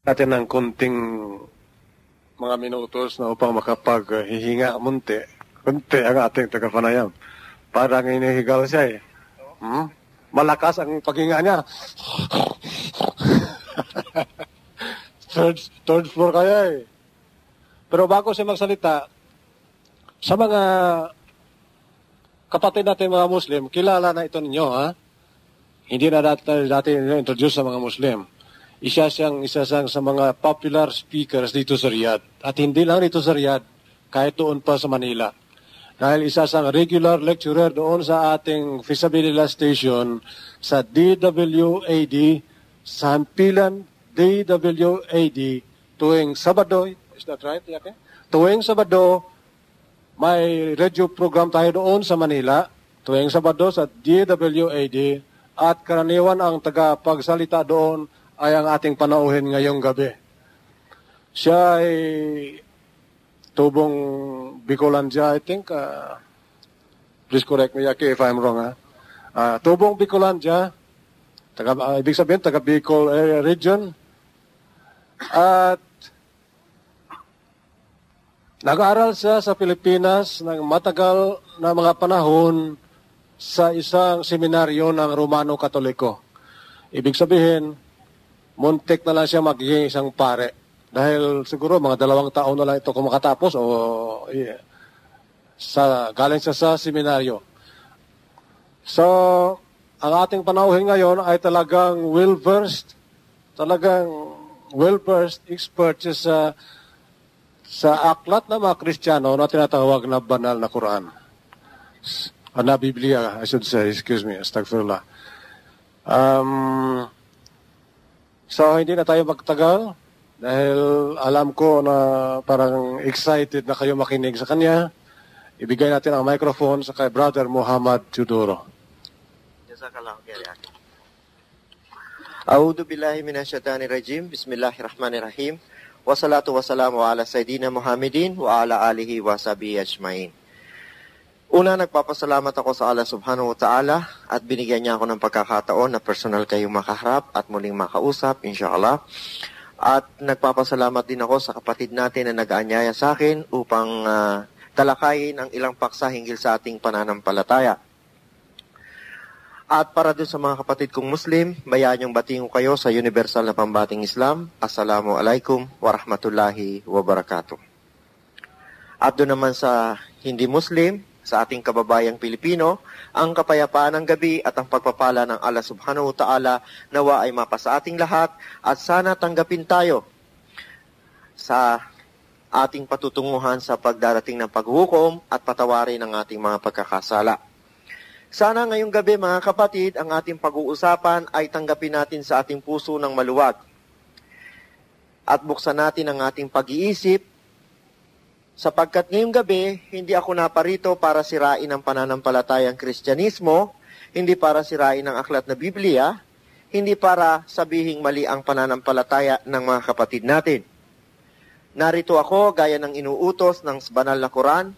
natin ng konting mga minutos na upang makapaghihinga munti. Kunti ang ating tagapanayam. Parang inihigal siya eh. Hmm? Malakas ang paghinga niya. third, third floor kaya eh. Pero bago siya magsalita, sa mga kapatid natin mga Muslim, kilala na ito ninyo ha? Hindi na dati, dati introduce sa mga Muslim isa siyang isa siyang sa mga popular speakers dito sa Riyadh. At hindi lang dito sa Riyadh, kahit doon pa sa Manila. Dahil isa siyang regular lecturer doon sa ating Fisabilillah Station sa DWAD, sa Hampilan DWAD, tuwing Sabado, is that right, Yake? Tuwing Sabado, may radio program tayo doon sa Manila, tuwing Sabado sa DWAD, at karaniwan ang tagapagsalita doon ay ang ating panauhin ngayong gabi. Siya ay tubong Bicolandia, I think. Uh, please correct me, Yaki, if I'm wrong. Ha? Uh, tubong Bicolandia, taga, uh, ibig sabihin, taga Bicol area region. At nag-aaral siya sa Pilipinas ng matagal na mga panahon sa isang seminaryo ng Romano Katoliko. Ibig sabihin, muntik na lang siya magiging isang pare. Dahil siguro mga dalawang taon na lang ito kung makatapos o yeah, sa, galing siya sa seminaryo. So, ang ating panauhin ngayon ay talagang well-versed, talagang well-versed expert siya sa sa aklat ng mga Kristiyano na tinatawag na banal na Quran. Uh, na Biblia, I should say, excuse me, astagfirullah. Um, So, hindi na tayo magtagal dahil alam ko na parang excited na kayo makinig sa kanya. Ibigay natin ang microphone sa kay Brother Muhammad Tudoro. Jazakallah khair. A'udhu billahi minasyaitanir rajim. Bismillahirrahmanirrahim. Wassalatu wassalamu ala sayyidina Muhammadin wa ala alihi wa sahbihi ajmain. Una, nagpapasalamat ako sa Allah subhanahu wa ta'ala at binigyan niya ako ng pagkakataon na personal kayong makaharap at muling makausap, inshallah. At nagpapasalamat din ako sa kapatid natin na nag-aanyaya sa akin upang uh, talakayin ang ilang paksa hinggil sa ating pananampalataya. At para dun sa mga kapatid kong Muslim, bayaan yung bating ko kayo sa Universal na Pambating Islam. Assalamu alaikum warahmatullahi wabarakatuh. At doon naman sa hindi Muslim, sa ating kababayang Pilipino, ang kapayapaan ng gabi at ang pagpapala ng Allah subhanahu wa ta'ala nawa ay mapa sa ating lahat at sana tanggapin tayo sa ating patutunguhan sa pagdarating ng paghukom at patawarin ng ating mga pagkakasala. Sana ngayong gabi mga kapatid, ang ating pag-uusapan ay tanggapin natin sa ating puso ng maluwag at buksan natin ang ating pag-iisip sapagkat ngayong gabi, hindi ako naparito para sirain ang pananampalatayang Kristyanismo, hindi para sirain ang aklat na Biblia, hindi para sabihing mali ang pananampalataya ng mga kapatid natin. Narito ako gaya ng inuutos ng banal na Quran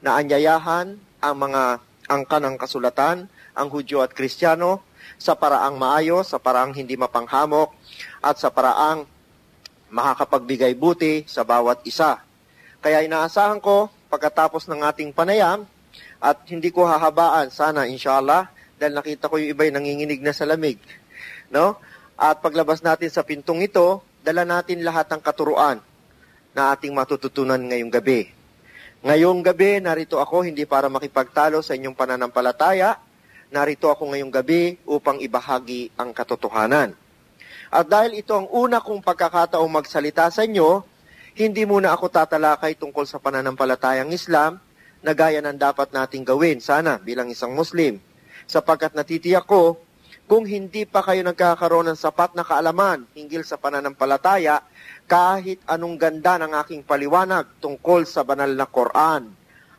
na anyayahan ang mga angka ng kasulatan, ang Hudyo at Kristiyano, sa paraang maayos, sa paraang hindi mapanghamok, at sa paraang makakapagbigay buti sa bawat isa. Kaya inaasahan ko, pagkatapos ng ating panayam, at hindi ko hahabaan, sana inshallah, dahil nakita ko yung iba'y nanginginig na sa lamig. No? At paglabas natin sa pintong ito, dala natin lahat ng katuruan na ating matututunan ngayong gabi. Ngayong gabi, narito ako hindi para makipagtalo sa inyong pananampalataya, narito ako ngayong gabi upang ibahagi ang katotohanan. At dahil ito ang una kong pagkakataong magsalita sa inyo, hindi muna ako tatalakay tungkol sa pananampalatayang Islam na gaya ng dapat nating gawin sana bilang isang Muslim. Sapagkat natitiyak ko, kung hindi pa kayo nagkakaroon ng sapat na kaalaman hinggil sa pananampalataya, kahit anong ganda ng aking paliwanag tungkol sa banal na Quran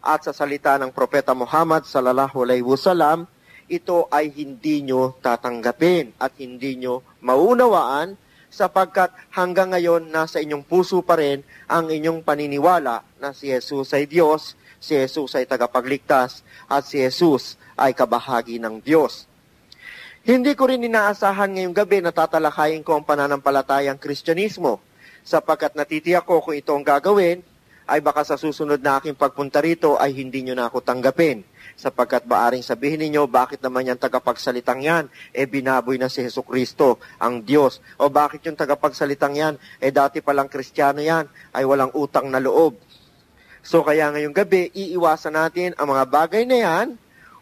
at sa salita ng Propeta Muhammad sallallahu alaihi wasallam, ito ay hindi nyo tatanggapin at hindi nyo maunawaan sapagkat hanggang ngayon nasa inyong puso pa rin ang inyong paniniwala na si Jesus ay Diyos, si Jesus ay tagapagligtas, at si Jesus ay kabahagi ng Diyos. Hindi ko rin inaasahan ngayong gabi na tatalakayin ko ang pananampalatayang Kristyanismo sapagkat natitiyak ko kung ito ang gagawin, ay baka sa susunod na aking pagpunta rito ay hindi nyo na ako tanggapin. Sapagkat baaring sabihin ninyo, bakit naman yung tagapagsalitang yan, eh binaboy na si Heso Kristo, ang Diyos. O bakit yung tagapagsalitang yan, eh dati palang Kristiyano yan, ay walang utang na loob. So kaya ngayong gabi, iiwasan natin ang mga bagay na yan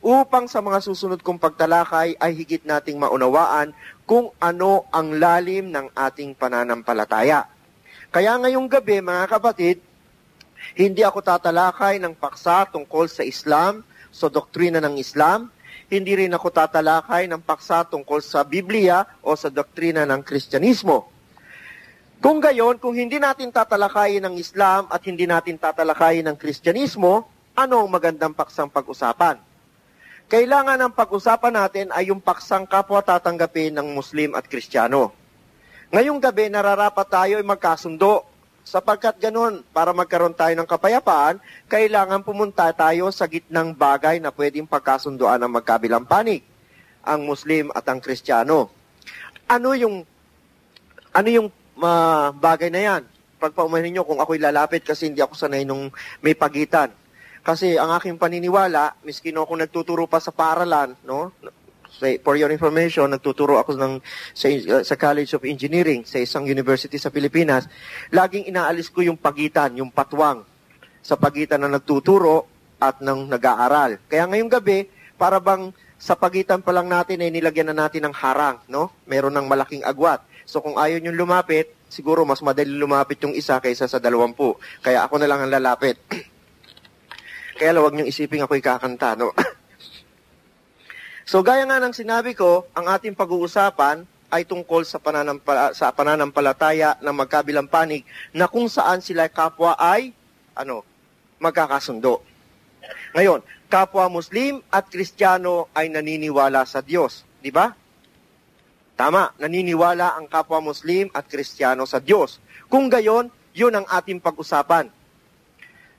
upang sa mga susunod kong pagtalakay ay higit nating maunawaan kung ano ang lalim ng ating pananampalataya. Kaya ngayong gabi, mga kapatid, hindi ako tatalakay ng paksa tungkol sa Islam, sa doktrina ng Islam, hindi rin ako tatalakay ng paksa tungkol sa Biblia o sa doktrina ng Kristyanismo. Kung gayon, kung hindi natin tatalakayin ng Islam at hindi natin tatalakayin ng Kristyanismo, ano ang magandang paksang pag-usapan? Kailangan ang pag-usapan natin ay yung paksang kapwa tatanggapin ng Muslim at Kristiyano. Ngayong gabi, nararapat tayo ay magkasundo. Sapagkat ganun, para magkaroon tayo ng kapayapaan, kailangan pumunta tayo sa gitnang bagay na pwedeng pagkasunduan ng magkabilang panig, ang Muslim at ang Kristiyano. Ano yung ano yung uh, bagay na yan? Pagpaumanin nyo kung ako'y lalapit kasi hindi ako sanay nung may pagitan. Kasi ang aking paniniwala, miskin ako nagtuturo pa sa paralan, no? For your information, nagtuturo ako ng, sa, sa College of Engineering sa isang university sa Pilipinas. Laging inaalis ko yung pagitan, yung patwang sa pagitan ng nagtuturo at ng nag-aaral. Kaya ngayong gabi, para bang sa pagitan pa lang natin ay nilagyan na natin ng harang, no? Meron ng malaking agwat. So kung ayaw nyo lumapit, siguro mas madali lumapit yung isa kaysa sa dalawampu. Kaya ako na lang ang lalapit. Kaya huwag niyong isipin ako'y kakanta, no? so, gaya nga ng sinabi ko, ang ating pag-uusapan ay tungkol sa, pananampala, sa pananampalataya ng magkabilang panig na kung saan sila kapwa ay ano, magkakasundo. Ngayon, kapwa Muslim at Kristiyano ay naniniwala sa Diyos, di ba? Tama, naniniwala ang kapwa Muslim at Kristiyano sa Diyos. Kung gayon, yun ang ating pag-usapan.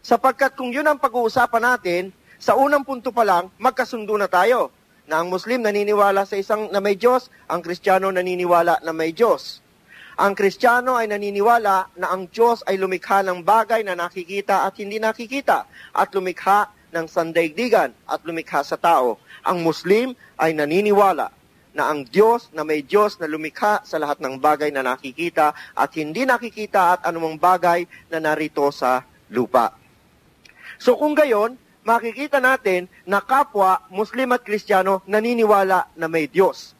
Sapagkat kung yun ang pag-uusapan natin, sa unang punto pa lang, magkasundo na tayo. Na ang Muslim naniniwala sa isang na may Diyos, ang Kristiyano naniniwala na may Diyos. Ang Kristiyano ay naniniwala na ang Diyos ay lumikha ng bagay na nakikita at hindi nakikita, at lumikha ng sandaigdigan at lumikha sa tao. Ang Muslim ay naniniwala na ang Diyos na may Diyos na lumikha sa lahat ng bagay na nakikita at hindi nakikita at anumang bagay na narito sa lupa. So kung gayon, makikita natin na kapwa Muslim at Kristiyano naniniwala na may Diyos.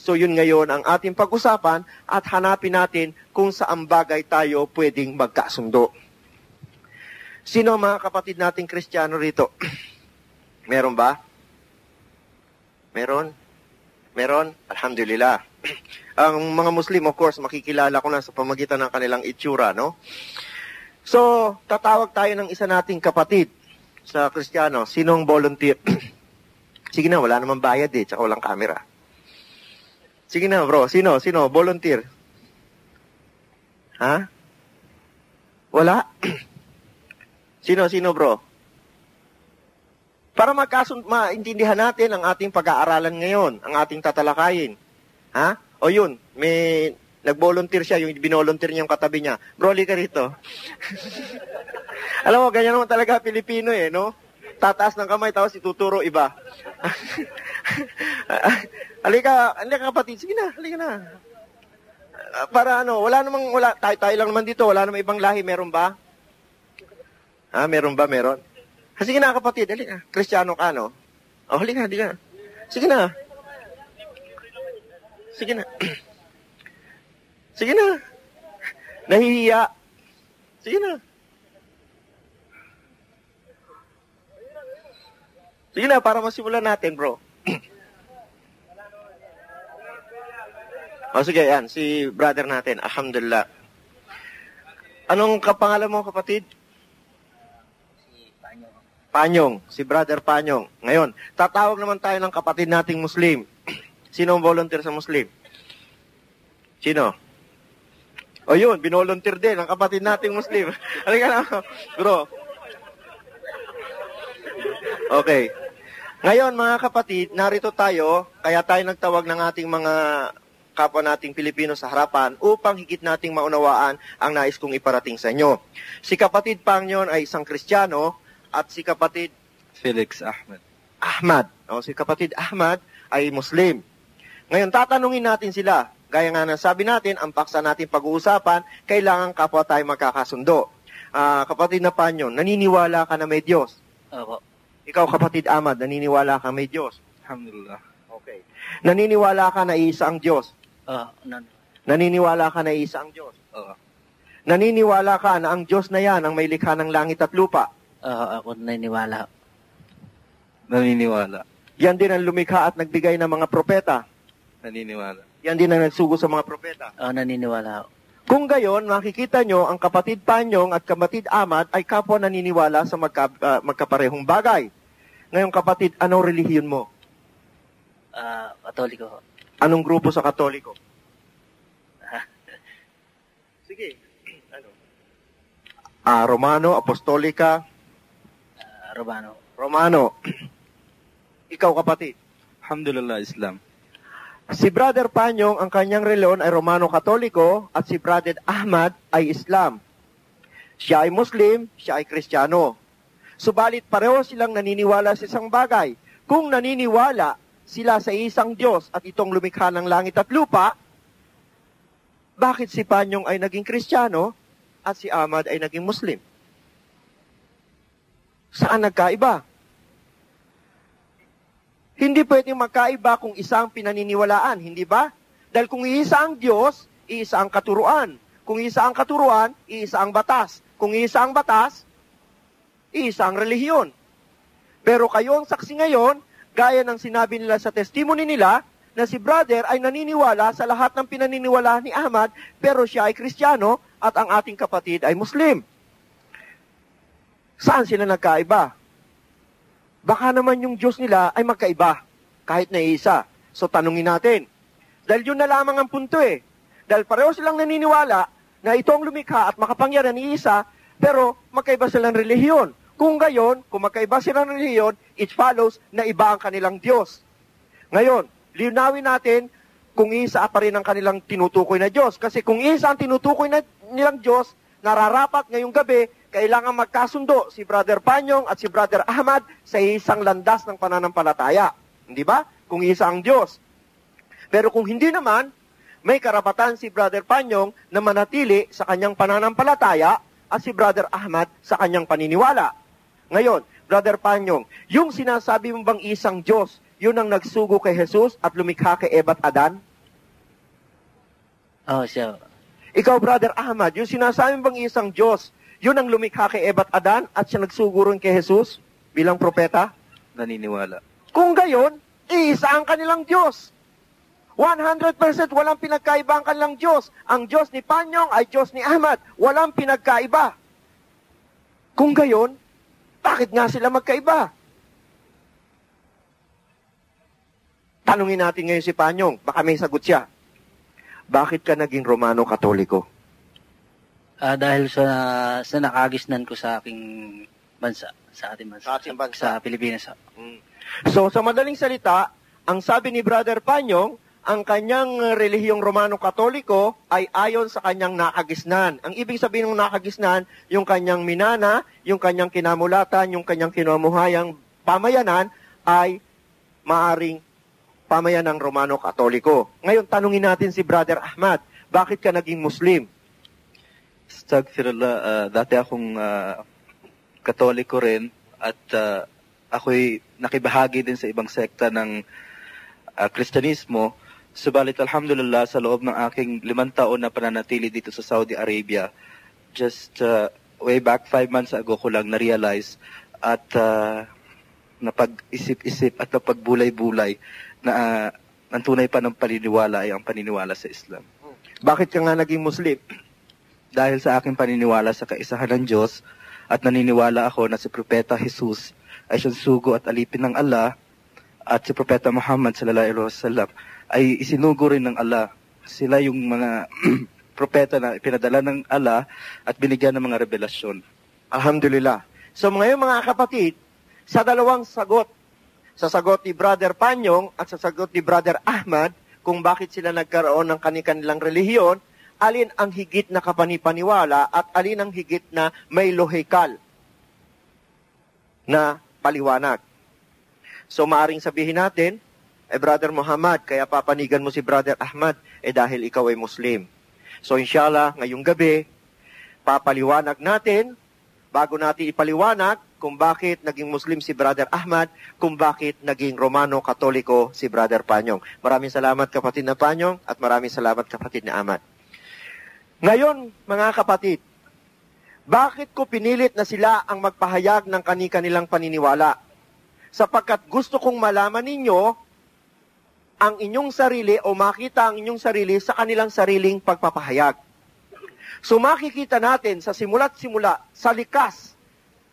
So yun ngayon ang ating pag-usapan at hanapin natin kung saan bagay tayo pwedeng magkasundo. Sino mga kapatid nating Kristiyano rito? Meron ba? Meron? Meron? Alhamdulillah. ang mga Muslim, of course, makikilala ko na sa pamagitan ng kanilang itsura, no? So, tatawag tayo ng isa nating kapatid sa Kristiyano. Sinong volunteer? Sige na, wala namang bayad eh, tsaka walang camera. Sige na, bro. Sino? Sino? Volunteer. Ha? Wala? sino? Sino, bro? Para magkasun maintindihan natin ang ating pag-aaralan ngayon, ang ating tatalakayin. Ha? O yun, may Nag-volunteer siya, yung binolunteer niya yung katabi niya. Broly ka rito. Alam mo, ganyan naman talaga Pilipino eh, no? Tataas ng kamay, tapos ituturo iba. halika, halika kapatid. Sige na, halika na. Para ano, wala namang, wala, tayo, tayo lang naman dito, wala namang ibang lahi, meron ba? Ha, meron ba, meron? Ha, sige na kapatid, halika. Kristiyano ka, no? Oh, halika, halika. Sige na. Sige na. Sige na. Nahihiya. Sige na. Sige na, para masimulan natin, bro. o sige, yan. Si brother natin. Alhamdulillah. Anong kapangalan mo, kapatid? Si Panyong. Panyong. Si brother Panyong. Ngayon, tatawag naman tayo ng kapatid nating Muslim. Sino ang volunteer sa Muslim? Sino? O yun, binolunteer din ang kapatid nating Muslim. Halika na, bro. Okay. Ngayon, mga kapatid, narito tayo, kaya tayo nagtawag ng ating mga kapwa nating Pilipino sa harapan upang higit nating maunawaan ang nais kong iparating sa inyo. Si kapatid Pangyon ay isang Kristiyano at si kapatid Felix Ahmed. Ahmad, o si kapatid Ahmad ay Muslim. Ngayon, tatanungin natin sila. Gaya nga na sabi natin, ang paksa natin pag-uusapan, kailangan kapwa tayo magkakasundo. Ah, kapatid na Pangyon, naniniwala ka na may Diyos? Opo. Ikaw, kapatid Ahmad, naniniwala ka may Diyos? Alhamdulillah. Okay. Naniniwala ka na isa ang Diyos? Oo. nan Naniniwala ka na isa ang Diyos? Oo. Naniniwala ka na ang Diyos na yan ang may likha ng langit at lupa? Oo, ako naniniwala. Naniniwala. Yan din ang lumikha at nagbigay ng mga propeta. Naniniwala. Yan din ang nagsugo sa mga propeta. Oo, naniniwala ako. Kung gayon, makikita nyo, ang kapatid Panyong at kapatid Amat ay kapwa naniniwala sa magka, ah, magkaparehong bagay. Ngayon, kapatid, anong relihiyon mo? Ah, katoliko. Anong grupo sa Katoliko? Sige. Ano? Ah, Romano, Apostolika, Ah, Romano. Romano. Ikaw, kapatid. Alhamdulillah, Islam. Si Brother Panyong, ang kanyang reliyon ay Romano Katoliko at si Brother Ahmad ay Islam. Siya ay Muslim, siya ay Kristiyano. Subalit pareho silang naniniwala sa isang bagay. Kung naniniwala sila sa isang Diyos at itong lumikha ng langit at lupa, bakit si Panyong ay naging Kristiyano at si Ahmad ay naging Muslim? Saan nagkaiba? Hindi pwedeng magkaiba kung isa ang pinaniniwalaan, hindi ba? Dahil kung iisa ang Diyos, iisa ang katuruan. Kung isa ang katuruan, iisa ang batas. Kung isa ang batas, iisa ang relihiyon. Pero kayo ang saksi ngayon, gaya ng sinabi nila sa testimony nila, na si brother ay naniniwala sa lahat ng pinaniniwalaan ni Ahmad, pero siya ay Kristiyano at ang ating kapatid ay Muslim. Saan sila nagkaiba? Baka naman yung Diyos nila ay magkaiba, kahit na isa. So tanungin natin. Dahil yun na lamang ang punto eh. Dahil pareho silang naniniwala na ito ang lumikha at makapangyarihan ni isa, pero magkaiba silang relihiyon. Kung gayon, kung magkaiba silang relihiyon, it follows na iba ang kanilang Diyos. Ngayon, linawin natin kung isa pa rin ang kanilang tinutukoy na Diyos. Kasi kung isa ang tinutukoy na nilang Diyos, nararapat ngayong gabi, kailangan magkasundo si Brother Panyong at si Brother Ahmad sa isang landas ng pananampalataya. Hindi ba? Kung isa ang Diyos. Pero kung hindi naman, may karapatan si Brother Panyong na manatili sa kanyang pananampalataya at si Brother Ahmad sa kanyang paniniwala. Ngayon, Brother Panyong, yung sinasabi mo bang isang Diyos, yun ang nagsugo kay Jesus at lumikha kay Eva at Adan? Oo, siya. Ikaw, Brother Ahmad, yung sinasabi mo bang isang Diyos, yun ang lumikha kay Eva at Adan at siya nagsugo rin kay Jesus bilang propeta? Naniniwala. Kung gayon, iisa ang kanilang Diyos. 100% walang pinagkaiba ang kanilang Diyos. Ang Diyos ni Panyong ay Diyos ni Ahmad. Walang pinagkaiba. Kung gayon, bakit nga sila magkaiba? Tanungin natin ngayon si Panyong. Baka may sagot siya. Bakit ka naging Romano Ah, dahil sa sa nakagisnan ko sa aking bansa, sa ating bansa. Sa ating bansa. Sa Pilipinas. So, sa madaling salita, ang sabi ni Brother Panyong, ang kanyang relihiyong Romano Katoliko ay ayon sa kanyang nakagisnan. Ang ibig sabihin ng nakagisnan, yung kanyang minana, yung kanyang kinamulatan, yung kanyang kinamuhayang pamayanan ay maaring pamayanang Romano Katoliko. Ngayon, tanungin natin si Brother Ahmad, bakit ka naging Muslim? Stagfirullah, ah, dati akong ah, katoliko rin at ah, ako'y nakibahagi din sa ibang sekta ng ah, Kristyanismo. Subalit alhamdulillah sa loob ng aking limang taon na pananatili dito sa Saudi Arabia, just ah, way back five months ago ko lang na-realize at ah, napag-isip-isip at napagbulay-bulay na ah, ang tunay pa ng paniniwala ay ang paniniwala sa Islam. Bakit ka nga naging Muslim? Dahil sa aking paniniwala sa kaisahan ng Diyos at naniniwala ako na si Propeta Jesus ay siyang sugo at alipin ng Allah at si Propeta Muhammad sallallahu alaihi wasallam ay isinugo rin ng Allah. Sila yung mga propeta na pinadala ng Allah at binigyan ng mga revelasyon. Alhamdulillah. So ngayon mga kapatid, sa dalawang sagot, sa sagot ni Brother Panyong at sa sagot ni Brother Ahmad kung bakit sila nagkaroon ng kanilang relihiyon, alin ang higit na kapanipaniwala at alin ang higit na may lohikal na paliwanag. So maaring sabihin natin, eh Brother Muhammad, kaya papanigan mo si Brother Ahmad, eh dahil ikaw ay Muslim. So inshallah, ngayong gabi, papaliwanag natin, bago natin ipaliwanag, kung bakit naging Muslim si Brother Ahmad, kung bakit naging Romano-Katoliko si Brother Panyong. Maraming salamat kapatid na Panyong at maraming salamat kapatid na Ahmad. Ngayon, mga kapatid, bakit ko pinilit na sila ang magpahayag ng kani-kanilang paniniwala? Sapagkat gusto kong malaman ninyo ang inyong sarili o makita ang inyong sarili sa kanilang sariling pagpapahayag. So makikita natin sa simula't simula, sa likas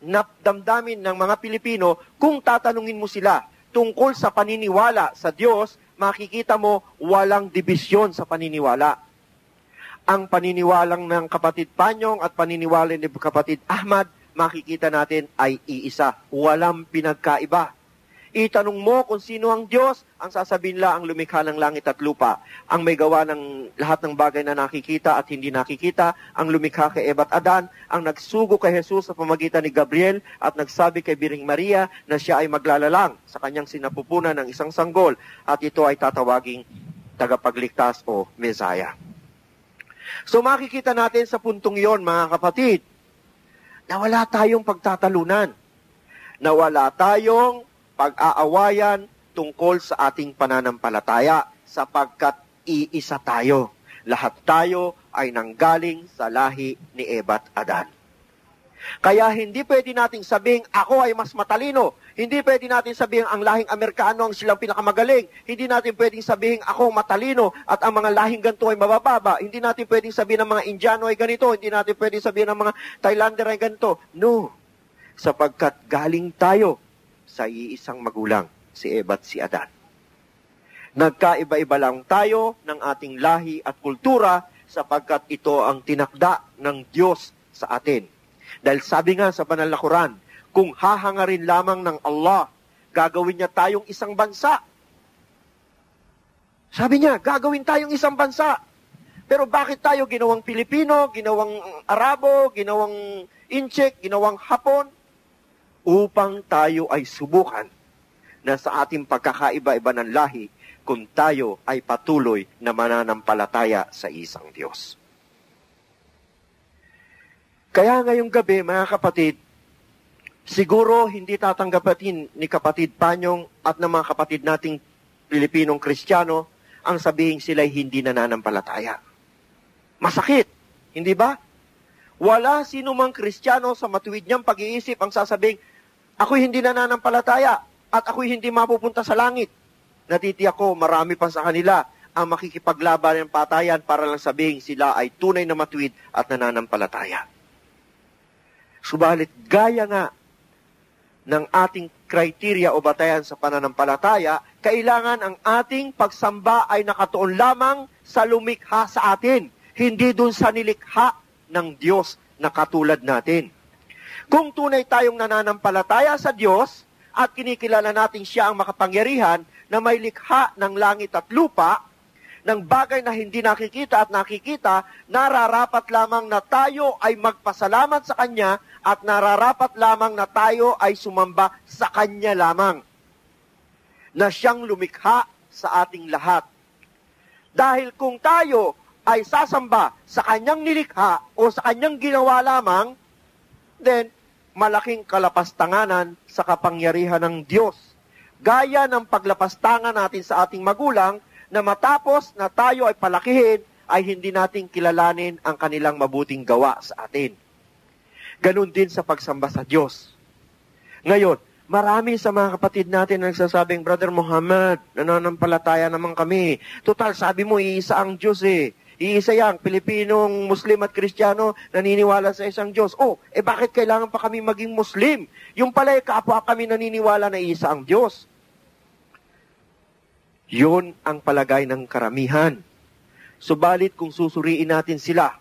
na damdamin ng mga Pilipino, kung tatanungin mo sila tungkol sa paniniwala sa Diyos, makikita mo walang dibisyon sa paniniwala. Ang paniniwalang ng kapatid Panyong at paniniwala ni kapatid Ahmad, makikita natin ay iisa. Walang pinagkaiba. Itanong mo kung sino ang Diyos, ang sasabihin la ang lumikha ng langit at lupa. Ang may gawa ng lahat ng bagay na nakikita at hindi nakikita, ang lumikha kay Eva at Adan, ang nagsugo kay Jesus sa pamagitan ni Gabriel at nagsabi kay Biring Maria na siya ay maglalalang sa kanyang sinapupunan ng isang sanggol at ito ay tatawaging tagapagligtas o Messiah. So makikita natin sa puntong iyon, mga kapatid, na wala tayong pagtatalunan, na wala tayong pag-aawayan tungkol sa ating pananampalataya sapagkat iisa tayo. Lahat tayo ay nanggaling sa lahi ni Ebat Adan. Kaya hindi pwede nating sabihin, ako ay mas matalino. Hindi pwede natin sabihin, ang lahing Amerikano ang silang pinakamagaling. Hindi natin pwedeng sabihin, ako matalino at ang mga lahing ganito ay mabababa. Hindi natin pwedeng sabihin ng mga Indiano ay ganito. Hindi natin pwedeng sabihin ng mga Thailander ay ganito. No. Sapagkat galing tayo sa iisang magulang, si Eva at si Adan. Nagkaiba-iba lang tayo ng ating lahi at kultura sapagkat ito ang tinakda ng Diyos sa atin. Dahil sabi nga sa banal na Quran, kung hahangarin lamang ng Allah, gagawin niya tayong isang bansa. Sabi niya, gagawin tayong isang bansa. Pero bakit tayo ginawang Pilipino, ginawang Arabo, ginawang Inchik, ginawang Hapon? upang tayo ay subukan na sa ating pagkakaiba-iba ng lahi kung tayo ay patuloy na mananampalataya sa isang Diyos. Kaya ngayong gabi, mga kapatid, siguro hindi tatanggapin ni kapatid Panyong at ng mga kapatid nating Pilipinong Kristiyano ang sabihin sila'y hindi nananampalataya. Masakit, hindi ba? Wala sino mang Kristiyano sa matuwid niyang pag-iisip ang sasabing, Ako'y hindi nananampalataya at ako'y hindi mapupunta sa langit. Natitiyak ko, marami pa sa kanila ang makikipaglaban ng patayan para lang sabihin sila ay tunay na matuwid at nananampalataya. Subalit, gaya nga ng ating kriteria o batayan sa pananampalataya, kailangan ang ating pagsamba ay nakatuon lamang sa lumikha sa atin, hindi dun sa nilikha ng Diyos na katulad natin. Kung tunay tayong nananampalataya sa Diyos at kinikilala natin siya ang makapangyarihan na may likha ng langit at lupa, ng bagay na hindi nakikita at nakikita, nararapat lamang na tayo ay magpasalamat sa Kanya at nararapat lamang na tayo ay sumamba sa Kanya lamang. Na siyang lumikha sa ating lahat. Dahil kung tayo ay sasamba sa Kanyang nilikha o sa Kanyang ginawa lamang, then malaking kalapastanganan sa kapangyarihan ng Diyos. Gaya ng paglapastangan natin sa ating magulang na matapos na tayo ay palakihin, ay hindi natin kilalanin ang kanilang mabuting gawa sa atin. Ganon din sa pagsamba sa Diyos. Ngayon, marami sa mga kapatid natin nagsasabing, Brother Muhammad, nananampalataya naman kami. Total, sabi mo, iisa ang Diyos eh. Iisa yang Pilipinong Muslim at Kristiyano naniniwala sa isang Diyos. Oh, eh bakit kailangan pa kami maging Muslim? Yung pala eh, kapwa kami naniniwala na isa ang Diyos. Yun ang palagay ng karamihan. Subalit kung susuriin natin sila,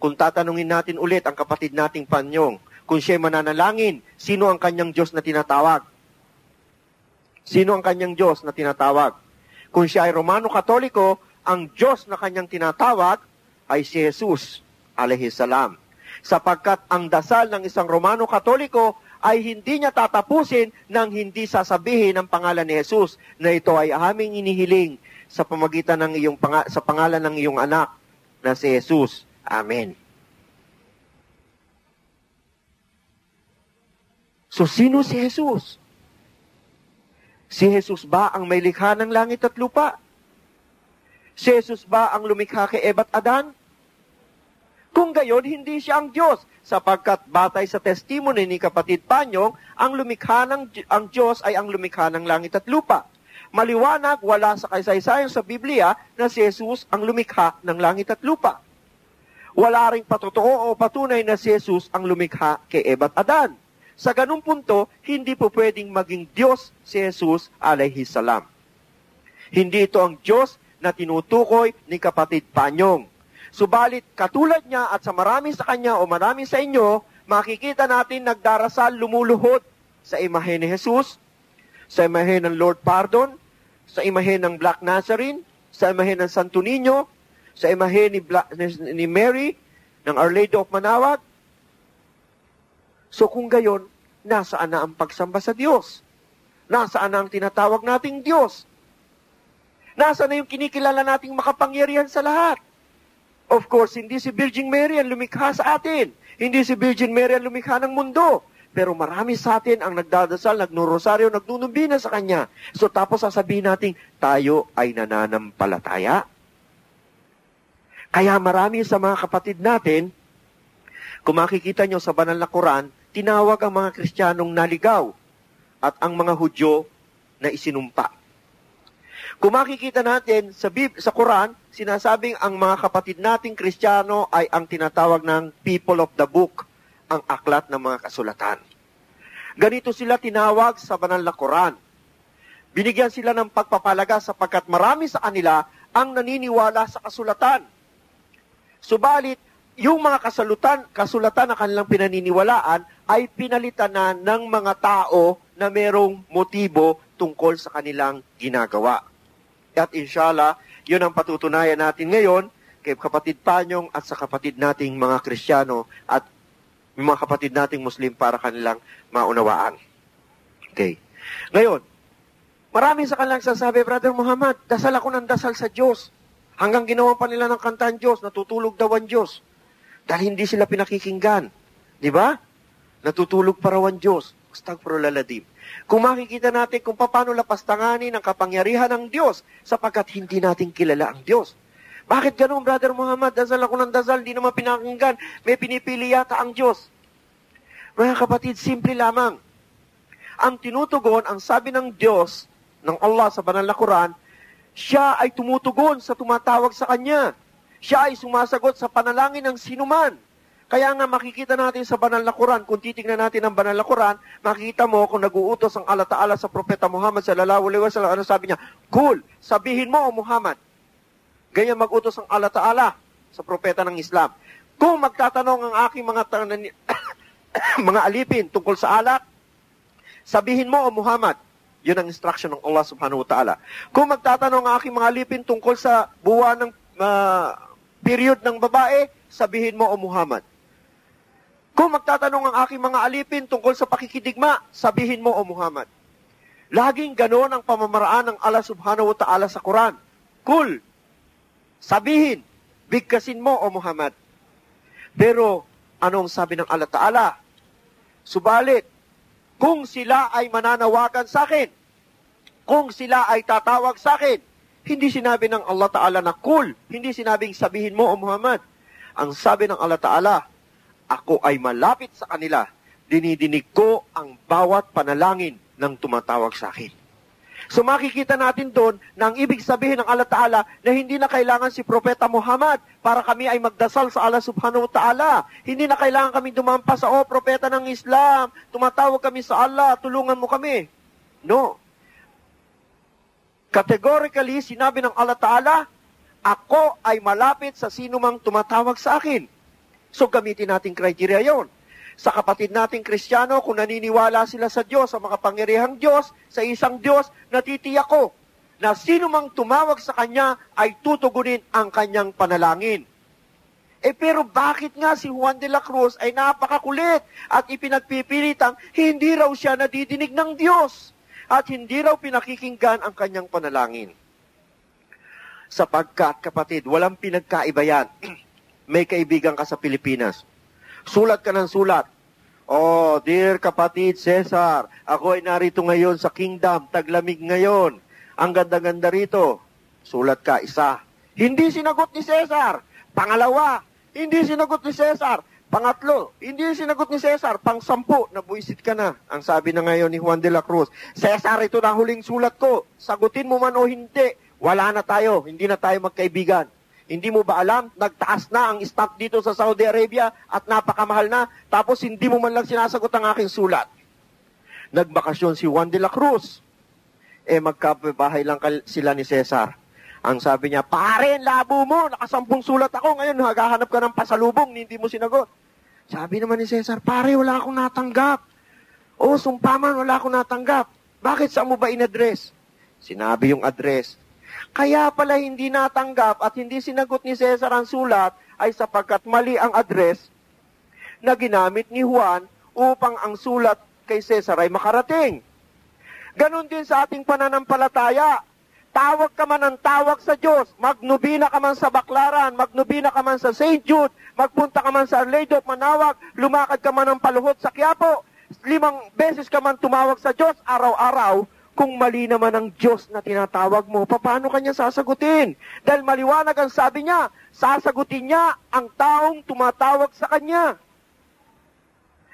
kung tatanungin natin ulit ang kapatid nating Panyong, kung siya mananalangin, sino ang kanyang Diyos na tinatawag? Sino ang kanyang Diyos na tinatawag? Kung siya ay Romano Katoliko, ang Diyos na kanyang tinatawag ay si Jesus, alayhi salam. Sapagkat ang dasal ng isang Romano Katoliko ay hindi niya tatapusin nang hindi sasabihin ang pangalan ni Jesus na ito ay aming inihiling sa pamagitan ng iyong panga- sa pangalan ng iyong anak na si Jesus. Amen. So sino si Jesus? Si Jesus ba ang may likha ng langit at lupa? Si Jesus ba ang lumikha kay Eva at Adan? Kung gayon, hindi siya ang Diyos, sapagkat batay sa testimony ni kapatid Panyong, ang lumikha ng ang Diyos ay ang lumikha ng langit at lupa. Maliwanag, wala sa kaysaysayan sa Biblia na si Jesus ang lumikha ng langit at lupa. Wala ring patotoo o patunay na si Jesus ang lumikha kay Eva at Adan. Sa ganung punto, hindi po pwedeng maging Diyos si Jesus alayhi salam. Hindi ito ang Diyos na tinutukoy ni kapatid Panyong. Subalit, katulad niya at sa marami sa kanya o marami sa inyo, makikita natin nagdarasal lumuluhod sa imahe ni Jesus, sa imahe ng Lord Pardon, sa imahe ng Black Nazarene, sa imahe ng Santo Niño, sa imahe ni, Bla- ni Mary, ng Our Lady of Manawag. So kung gayon, nasaan na ang pagsamba sa Diyos? Nasaan na ang tinatawag nating Diyos? Nasaan na yung kinikilala nating makapangyarihan sa lahat? Of course, hindi si Virgin Mary ang lumikha sa atin. Hindi si Virgin Mary ang lumikha ng mundo. Pero marami sa atin ang nagdadasal, nagnurosaryo, nagnunumbina sa Kanya. So tapos sasabihin natin, tayo ay nananampalataya. Kaya marami sa mga kapatid natin, kung makikita nyo sa banal na Quran, tinawag ang mga Kristiyanong naligaw at ang mga Hudyo na isinumpa. Kung makikita natin sa, Bib- sa Quran, sinasabing ang mga kapatid nating Kristiyano ay ang tinatawag ng people of the book, ang aklat ng mga kasulatan. Ganito sila tinawag sa banal na Quran. Binigyan sila ng pagpapalaga sapagkat marami sa kanila ang naniniwala sa kasulatan. Subalit, yung mga kasalutan, kasulatan na kanilang pinaniniwalaan ay pinalitan na ng mga tao na merong motibo tungkol sa kanilang ginagawa. At inshallah, yun ang patutunayan natin ngayon kay kapatid Panyong at sa kapatid nating mga Kristiyano at mga kapatid nating Muslim para kanilang maunawaan. Okay. Ngayon, marami sa kanilang sasabi, Brother Muhammad, dasal ako ng dasal sa Diyos. Hanggang ginawa pa nila ng kantahan Diyos, natutulog daw ang Diyos. Dahil hindi sila pinakikinggan. Di ba? Natutulog pa raw ang Diyos. Astagfirullahaladzim. Kung makikita natin kung paano lapastanganin ang kapangyarihan ng Diyos sapagkat hindi natin kilala ang Diyos. Bakit ganun, Brother Muhammad? Dasal ako ng dasal, di naman pinakinggan. May pinipili yata ang Diyos. Mga kapatid, simple lamang. Ang tinutugon, ang sabi ng Diyos, ng Allah sa banal na Quran, siya ay tumutugon sa tumatawag sa Kanya. Siya ay sumasagot sa panalangin ng sinuman. Kaya nga makikita natin sa banal na Quran, kung titignan natin ang banal na Quran, makikita mo kung naguutos ang Allah Ta'ala sa propeta Muhammad sallallahu alaihi wasallam, ano sabi niya? Cool, sabihin mo o Muhammad. Ganyan magutos ang Allah Ta'ala sa propeta ng Islam. Kung magtatanong ang aking mga tanan- mga alipin tungkol sa alak, sabihin mo o Muhammad. Yun ang instruction ng Allah subhanahu wa ta'ala. Kung magtatanong ang aking mga alipin tungkol sa buwan ng ah, period ng babae, sabihin mo o Muhammad. Kung magtatanong ang aking mga alipin tungkol sa pakikidigma, sabihin mo o Muhammad. Laging ganon ang pamamaraan ng Allah subhanahu wa ta'ala sa Quran. Cool. Sabihin, bigkasin mo o Muhammad. Pero, anong sabi ng Allah Ta'ala? Subalit, kung sila ay mananawagan sa akin, kung sila ay tatawag sa akin, hindi sinabi ng Allah Ta'ala na cool, hindi sinabing sabihin mo o Muhammad. Ang sabi ng Allah Ta'ala, ako ay malapit sa kanila, dinidinig ko ang bawat panalangin ng tumatawag sa akin. So makikita natin doon na ang ibig sabihin ng Allah Ta'ala na hindi na kailangan si Propeta Muhammad para kami ay magdasal sa Allah Subhanahu wa Ta'ala. Hindi na kailangan kami dumampa sa, oh, Propeta ng Islam, tumatawag kami sa Allah, tulungan mo kami. No. Categorically, sinabi ng Allah Ta'ala, ako ay malapit sa sino mang tumatawag sa akin. So gamitin natin criteria yon. Sa kapatid nating Kristiyano kung naniniwala sila sa Diyos, sa makapangyarihang Diyos, sa isang Diyos, natitiyak ko na sino mang tumawag sa Kanya ay tutugunin ang Kanyang panalangin. Eh pero bakit nga si Juan de la Cruz ay napakakulit at ipinagpipilitang hindi raw siya nadidinig ng Diyos at hindi raw pinakikinggan ang kanyang panalangin. Sapagkat, kapatid, walang pinagkaiba yan. May kaibigan ka sa Pilipinas. Sulat ka ng sulat. Oh, dear kapatid Cesar, ako ay narito ngayon sa kingdom, taglamig ngayon. Ang ganda-ganda rito. Sulat ka, isa. Hindi sinagot ni Cesar. Pangalawa, hindi sinagot ni Cesar. Pangatlo, hindi sinagot ni Cesar. Pang-sampu, nabuisit ka na. Ang sabi na ngayon ni Juan de la Cruz, Cesar, ito na huling sulat ko. Sagutin mo man o hindi, wala na tayo. Hindi na tayo magkaibigan. Hindi mo ba alam, nagtaas na ang stock dito sa Saudi Arabia at napakamahal na, tapos hindi mo man lang sinasagot ang aking sulat. Nagbakasyon si Juan de la Cruz. Eh, magkabahay lang sila ni Cesar. Ang sabi niya, pare, labo mo, nakasampung sulat ako, ngayon naghahanap ka ng pasalubong, hindi mo sinagot. Sabi naman ni Cesar, pare, wala akong natanggap. O, sumpaman, wala akong natanggap. Bakit saan mo ba in-address? Sinabi yung address. Kaya pala hindi natanggap at hindi sinagot ni Cesar ang sulat ay sapagkat mali ang address na ginamit ni Juan upang ang sulat kay Cesar ay makarating. Ganon din sa ating pananampalataya. Tawag ka man ng tawag sa Diyos. Magnubina ka man sa Baklaran, magnubina ka man sa St. Jude, magpunta ka man sa Arledo, manawag, lumakad ka man ng paluhot sa Quiapo, limang beses ka man tumawag sa Diyos araw-araw, kung mali naman ang Diyos na tinatawag mo, paano kanya sasagutin? Dahil maliwanag ang sabi niya, sasagutin niya ang taong tumatawag sa kanya.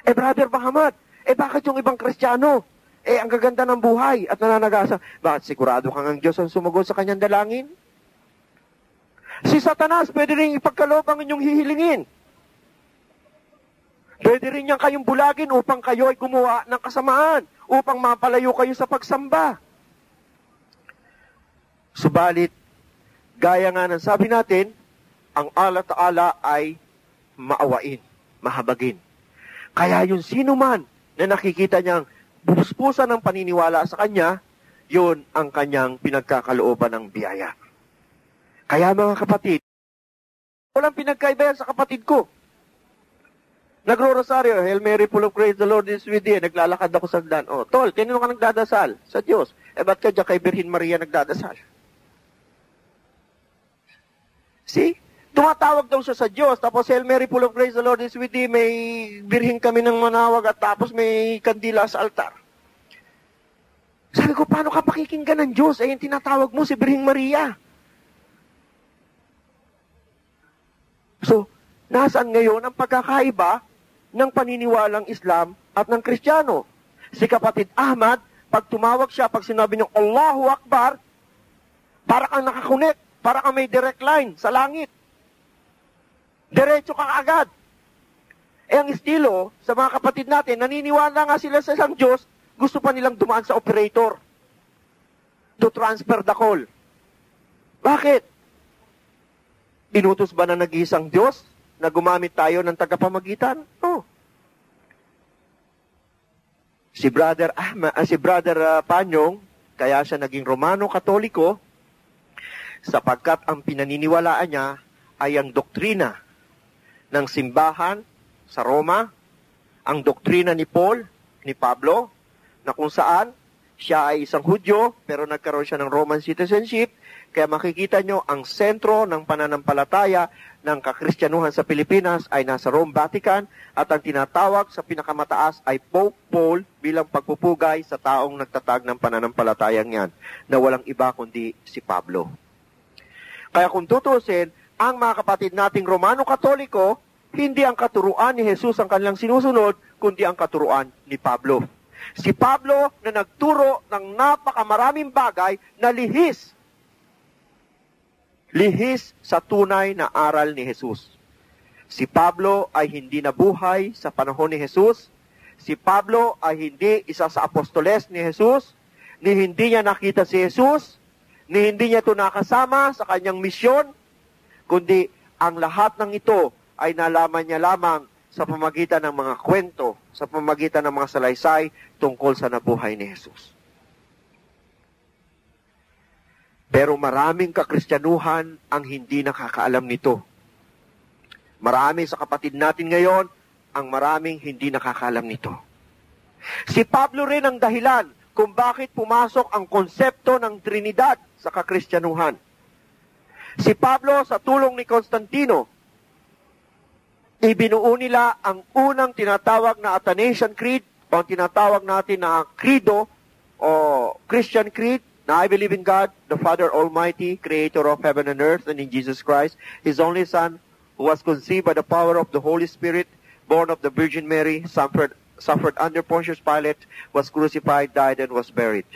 Eh, Brother Bahamad, eh bakit yung ibang kristyano, eh, ang gaganda ng buhay at nananagasa. Bakit sigurado kang ang Diyos ang sumagot sa kanyang dalangin? Si Satanas, pwede rin ipagkaloob ang inyong hihilingin. Pwede rin niyang kayong bulagin upang kayo ay gumawa ng kasamaan, upang mapalayo kayo sa pagsamba. Subalit, gaya nga ng sabi natin, ang Allah Ta'ala ay maawain, mahabagin. Kaya yung sino man na nakikita niyang buspusan ng paniniwala sa Kanya, yun ang Kanyang pinagkakalooban ng biyaya. Kaya mga kapatid, walang pinagkaiba sa kapatid ko. Nagro-rosaryo, Hail Mary, full of grace, the Lord is with thee. Naglalakad ako sa dan. Oh, tol, kanino ka nagdadasal? Sa Diyos. Eh, ba't ka dyan kay Birhin Maria nagdadasal? See? Tumatawag daw siya sa Diyos, tapos Hail Mary, full of grace, the Lord is with thee, may birhin kami ng manawag at tapos may kandila sa altar. Sabi ko, paano ka pakikinggan ng Diyos? Eh, yung tinatawag mo si Birhing Maria. So, nasaan ngayon ang pagkakaiba ng paniniwalang Islam at ng Kristiyano? Si kapatid Ahmad, pag tumawag siya, pag sinabi niya, Allahu Akbar, para kang nakakunik, para kang may direct line sa langit. Diretso ka agad. Eh ang estilo sa mga kapatid natin, naniniwala nga sila sa isang Diyos, gusto pa nilang dumaan sa operator to transfer the call. Bakit? Inutos ba na nag-iisang Diyos na gumamit tayo ng tagapamagitan? No. Si Brother Ahma, uh, si Brother uh, Panyong, kaya siya naging Romano Katoliko sapagkat ang pinaniniwalaan niya ay ang doktrina ng simbahan sa Roma, ang doktrina ni Paul, ni Pablo, na kung saan siya ay isang Hudyo, pero nagkaroon siya ng Roman citizenship, kaya makikita nyo, ang sentro ng pananampalataya ng kakristyanuhan sa Pilipinas ay nasa Rome, Vatican, at ang tinatawag sa pinakamataas ay Pope Paul bilang pagpupugay sa taong nagtatag ng pananampalatayang yan, na walang iba kundi si Pablo. Kaya kung tutusin, ang mga kapatid nating Romano Katoliko, hindi ang katuruan ni Jesus ang kanilang sinusunod, kundi ang katuruan ni Pablo. Si Pablo na nagturo ng napakamaraming bagay na lihis. Lihis sa tunay na aral ni Jesus. Si Pablo ay hindi nabuhay sa panahon ni Jesus. Si Pablo ay hindi isa sa apostoles ni Jesus. Ni hindi niya nakita si Jesus. Ni hindi niya ito nakasama sa kanyang misyon kundi ang lahat ng ito ay nalaman niya lamang sa pamagitan ng mga kwento, sa pamagitan ng mga salaysay tungkol sa nabuhay ni Jesus. Pero maraming kakristyanuhan ang hindi nakakaalam nito. Marami sa kapatid natin ngayon ang maraming hindi nakakaalam nito. Si Pablo rin ang dahilan kung bakit pumasok ang konsepto ng Trinidad sa kakristyanuhan. Si Pablo sa tulong ni Constantino, ibinuo nila ang unang tinatawag na Athanasian Creed o tinatawag natin na Credo o Christian Creed na I believe in God, the Father Almighty, creator of heaven and earth, and in Jesus Christ, His only Son, who was conceived by the power of the Holy Spirit, born of the Virgin Mary, suffered, suffered under Pontius Pilate, was crucified, died, and was buried.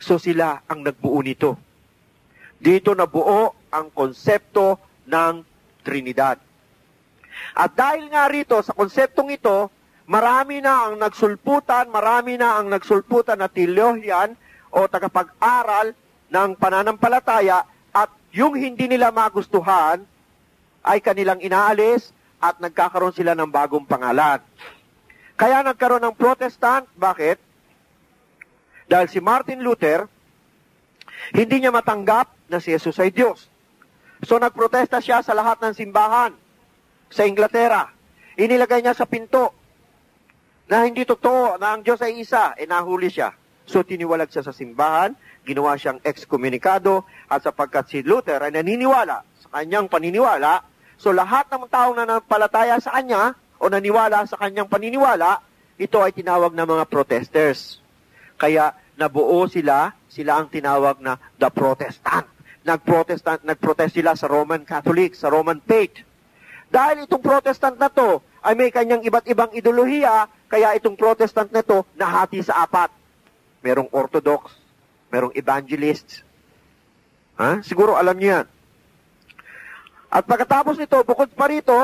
So sila ang nagbuo nito. Dito nabuo ang konsepto ng Trinidad. At dahil nga rito, sa konseptong ito, marami na ang nagsulputan, marami na ang nagsulputan na teolohian o tagapag-aral ng pananampalataya at yung hindi nila magustuhan ay kanilang inaalis at nagkakaroon sila ng bagong pangalan. Kaya nagkaroon ng protestant. Bakit? Dahil si Martin Luther, hindi niya matanggap na si Jesus ay Diyos. So nagprotesta siya sa lahat ng simbahan sa Inglaterra. Inilagay niya sa pinto na hindi totoo na ang Diyos ay isa, e nahuli siya. So tiniwalag siya sa simbahan, ginawa siyang excommunicado, at sapagkat si Luther ay naniniwala sa kanyang paniniwala, so lahat ng taong nanampalataya sa kanya o naniwala sa kanyang paniniwala, ito ay tinawag na mga protesters. Kaya nabuo sila, sila ang tinawag na the Protestant. Nagprotestant, nagprotest sila sa Roman Catholic, sa Roman Faith. Dahil itong Protestant na to ay may kanyang iba't ibang ideolohiya, kaya itong Protestant na to nahati sa apat. Merong Orthodox, merong Evangelists. Ha? Siguro alam niyo yan. At pagkatapos nito, bukod pa rito,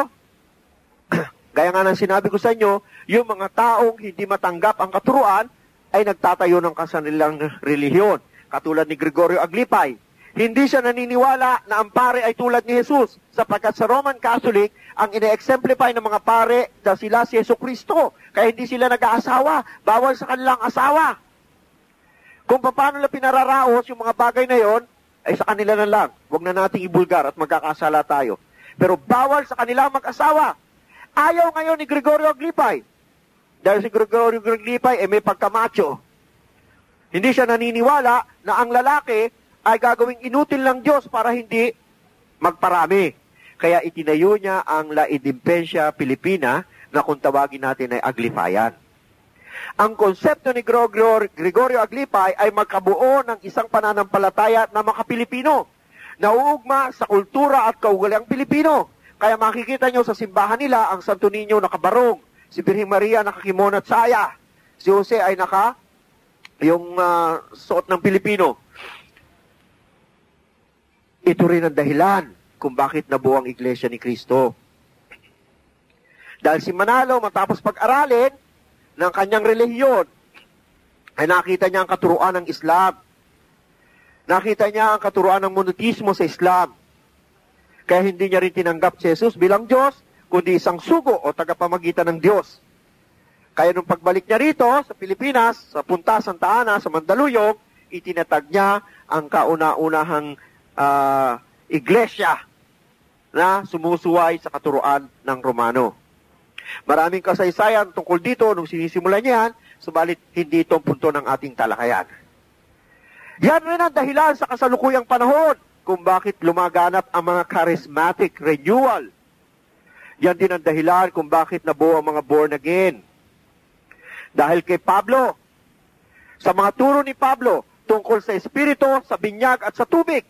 gaya nga ng sinabi ko sa inyo, yung mga taong hindi matanggap ang katuruan ay nagtatayo ng kasanilang relihiyon. Katulad ni Gregorio Aglipay, hindi siya naniniwala na ang pare ay tulad ni Jesus sapagkat sa Roman Catholic, ang ine-exemplify ng mga pare na sila si Yeso Kristo. Kaya hindi sila nag-aasawa. Bawal sa kanilang asawa. Kung paano nila pinararaos yung mga bagay na yon, ay sa kanila na lang. Huwag na nating ibulgar at magkakasala tayo. Pero bawal sa kanila mag-asawa. Ayaw ngayon ni Gregorio Aglipay. Dahil si Gregorio Aglipay ay may pagkamacho. Hindi siya naniniwala na ang lalaki ay gagawing inutil ng Diyos para hindi magparami. Kaya itinayo niya ang La Idimpensia Pilipina na kung tawagin natin ay Aglipayan. Ang konsepto ni Gregorio, Aglipay ay magkabuo ng isang pananampalataya na mga Pilipino na uugma sa kultura at kaugaliang Pilipino. Kaya makikita nyo sa simbahan nila ang Santo Niño nakabarong, si Birheng Maria nakakimon at saya, si Jose ay naka yung uh, suot ng Pilipino. Ito rin ang dahilan kung bakit nabuo ang Iglesia ni Kristo. Dahil si Manalo, matapos pag-aralin ng kanyang relihiyon, ay nakita niya ang katuruan ng Islam. Nakita niya ang katuruan ng monotismo sa Islam. Kaya hindi niya rin tinanggap si Jesus bilang Diyos, kundi isang sugo o tagapamagitan ng Diyos. Kaya nung pagbalik niya rito sa Pilipinas, sa Punta Santa Ana, sa Mandaluyong, itinatag niya ang kauna-unahang uh, iglesia na sumusuway sa katuruan ng Romano. Maraming kasaysayan tungkol dito nung sinisimulan niya yan, subalit hindi itong punto ng ating talakayan. Yan rin ang dahilan sa kasalukuyang panahon kung bakit lumaganap ang mga charismatic renewal. Yan din ang dahilan kung bakit nabuo ang mga born again. Dahil kay Pablo, sa mga turo ni Pablo tungkol sa Espiritu, sa binyag at sa tubig,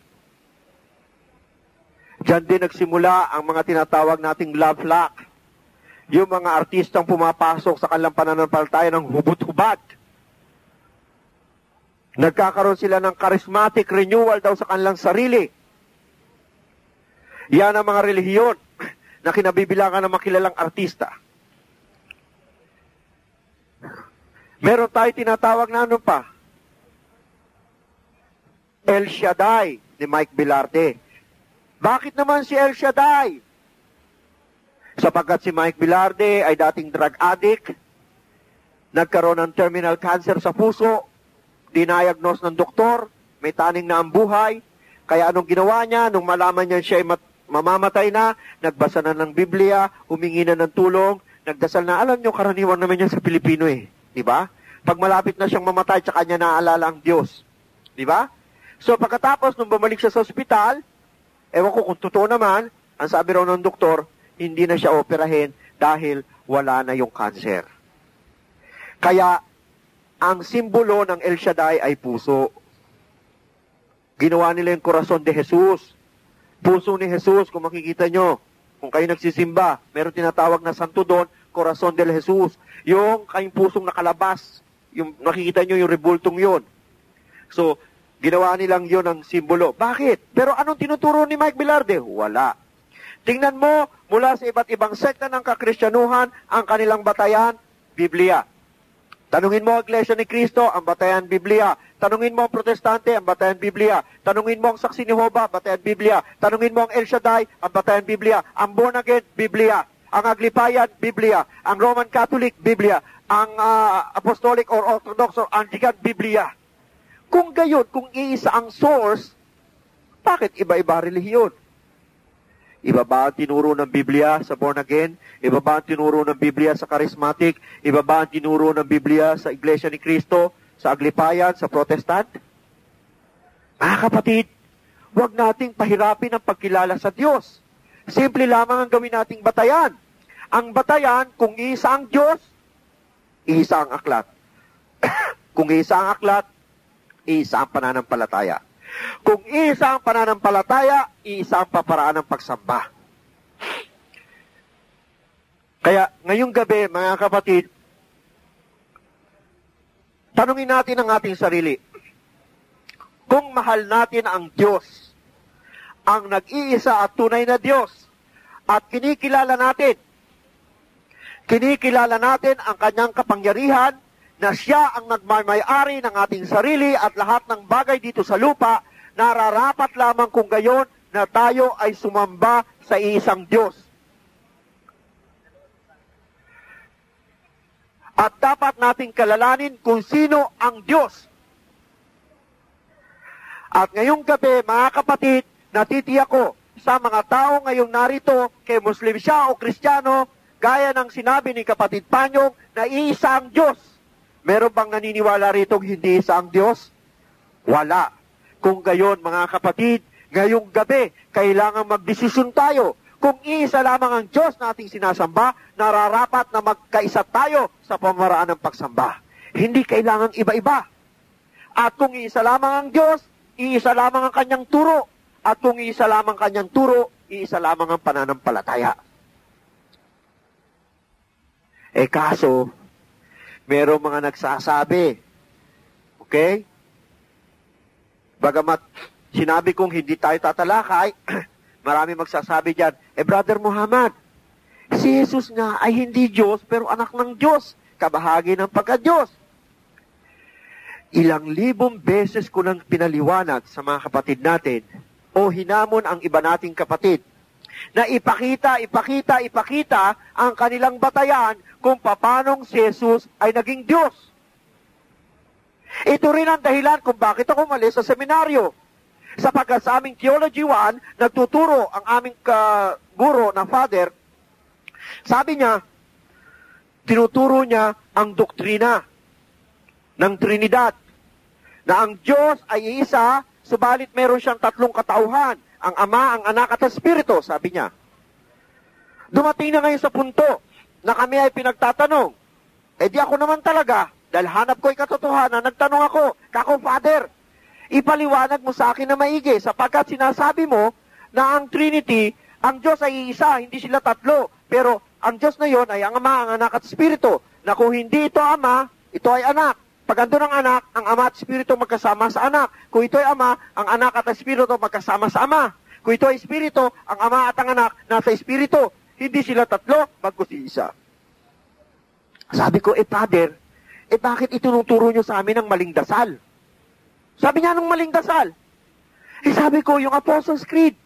Diyan din nagsimula ang mga tinatawag nating love lock. Yung mga artistang pumapasok sa kanilang pananampalataya ng hubot-hubad. Nagkakaroon sila ng charismatic renewal daw sa kanilang sarili. Yan ang mga relihiyon na kinabibilangan ng makilalang artista. Meron tayo tinatawag na ano pa? El Shaddai ni Mike Bilarte. Bakit naman si El Shaddai? Sapagkat si Mike Bilarde ay dating drug addict, nagkaroon ng terminal cancer sa puso, dinayagnos ng doktor, may taning na ang buhay, kaya anong ginawa niya, nung malaman niya siya ay mat- mamamatay na, nagbasa na ng Biblia, humingi na ng tulong, nagdasal na, alam niyo, karaniwan naman yan sa Pilipino eh. Di ba? Pag malapit na siyang mamatay, tsaka niya naaalala ang Diyos. Di ba? So pagkatapos, nung bumalik siya sa ospital, ewan ko kung totoo naman, ang sabi raw ng doktor, hindi na siya operahin dahil wala na yung cancer. Kaya, ang simbolo ng El Shaddai ay puso. Ginawa nila yung korason de Jesus. Puso ni Jesus, kung makikita nyo, kung kayo nagsisimba, meron tinatawag na santo doon, korason del Jesus. Yung kayong pusong nakalabas, yung nakikita nyo yung rebultong yun. So, ginawa nilang yun ang simbolo. Bakit? Pero anong tinuturo ni Mike Bilarde? Wala. Tingnan mo, mula sa iba't ibang sekta ng kakristyanuhan, ang kanilang batayan, Biblia. Tanungin mo ang Iglesia ni Cristo, ang batayan Biblia. Tanungin mo ang Protestante, ang batayan Biblia. Tanungin mo ang Saksi ni Hoba, batayan Biblia. Tanungin mo ang El Shaddai, ang batayan Biblia. Ang Born Again, Biblia. Ang Aglipayan, Biblia. Ang Roman Catholic, Biblia. Ang ah, Apostolic or Orthodox or Anglican, Biblia. Kung gayon, kung iisa ang source, bakit iba-iba relihiyon? Iba ba ang tinuro ng Biblia sa born again? Iba ba ang tinuro ng Biblia sa charismatic? Iba ba ang tinuro ng Biblia sa Iglesia ni Cristo? Sa Aglipayan? Sa Protestant? Ah, kapatid, huwag nating pahirapin ang pagkilala sa Diyos. Simple lamang ang gawin nating batayan. Ang batayan, kung isa ang Diyos, isa ang aklat. kung isa ang aklat, isa ang pananampalataya. Kung isa ang pananampalataya, isa ang paparaan ng pagsamba. Kaya ngayong gabi, mga kapatid, tanungin natin ang ating sarili. Kung mahal natin ang Diyos, ang nag-iisa at tunay na Diyos, at kinikilala natin, kinikilala natin ang kanyang kapangyarihan, na siya ang nagmamay-ari ng ating sarili at lahat ng bagay dito sa lupa, nararapat lamang kung gayon na tayo ay sumamba sa isang Diyos. At dapat nating kalalanin kung sino ang Diyos. At ngayong gabi, mga kapatid, natitiyak ko sa mga tao ngayong narito, kay Muslim siya o Kristiyano, gaya ng sinabi ni kapatid Panyong, na iisa Diyos. Meron bang naniniwala rito hindi isa Diyos? Wala. Kung gayon, mga kapatid, ngayong gabi, kailangan magdesisyon tayo. Kung isa lamang ang Diyos na ating sinasamba, nararapat na magkaisa tayo sa pamaraan ng pagsamba. Hindi kailangan iba-iba. At kung isa lamang ang Diyos, iisa lamang ang kanyang turo. At kung isa lamang kanyang turo, iisa lamang ang pananampalataya. Eh kaso, merong mga nagsasabi, okay? Bagamat sinabi kong hindi tayo tatalakay, marami magsasabi dyan, eh Brother Muhammad, si Jesus nga ay hindi Diyos pero anak ng Diyos, kabahagi ng pagka-Diyos. Ilang libong beses ko nang pinaliwanag sa mga kapatid natin o hinamon ang iba nating kapatid na ipakita, ipakita, ipakita ang kanilang batayan kung papanong si Jesus ay naging Diyos. Ito rin ang dahilan kung bakit ako umalis sa seminaryo. Sapagkat sa aming Theology 1, nagtuturo ang aming ka, guro na father, sabi niya, tinuturo niya ang doktrina ng Trinidad, na ang Diyos ay isa, subalit meron siyang tatlong katauhan, ang Ama, ang Anak at ang Espiritu, sabi niya. Dumating na ngayon sa punto na kami ay pinagtatanong, eh di ako naman talaga, dahil hanap ko ay katotohanan, nagtanong ako, kako Father, ipaliwanag mo sa akin na maigi, sapagkat sinasabi mo na ang Trinity, ang Diyos ay isa, hindi sila tatlo, pero ang Diyos na yon ay ang Ama, ang Anak at Espiritu, na kung hindi ito Ama, ito ay Anak. Pag ando ng anak, ang ama at espiritu magkasama sa anak. Kung ito ay ama, ang anak at espiritu magkasama sa ama. Kung ito ay espiritu, ang ama at ang anak nasa espiritu. Hindi sila tatlo, bagkus isa. Sabi ko, eh father, eh bakit itunuturo nyo sa amin ng maling dasal? Sabi niya, anong maling dasal? Eh sabi ko, yung Apostles' Creed.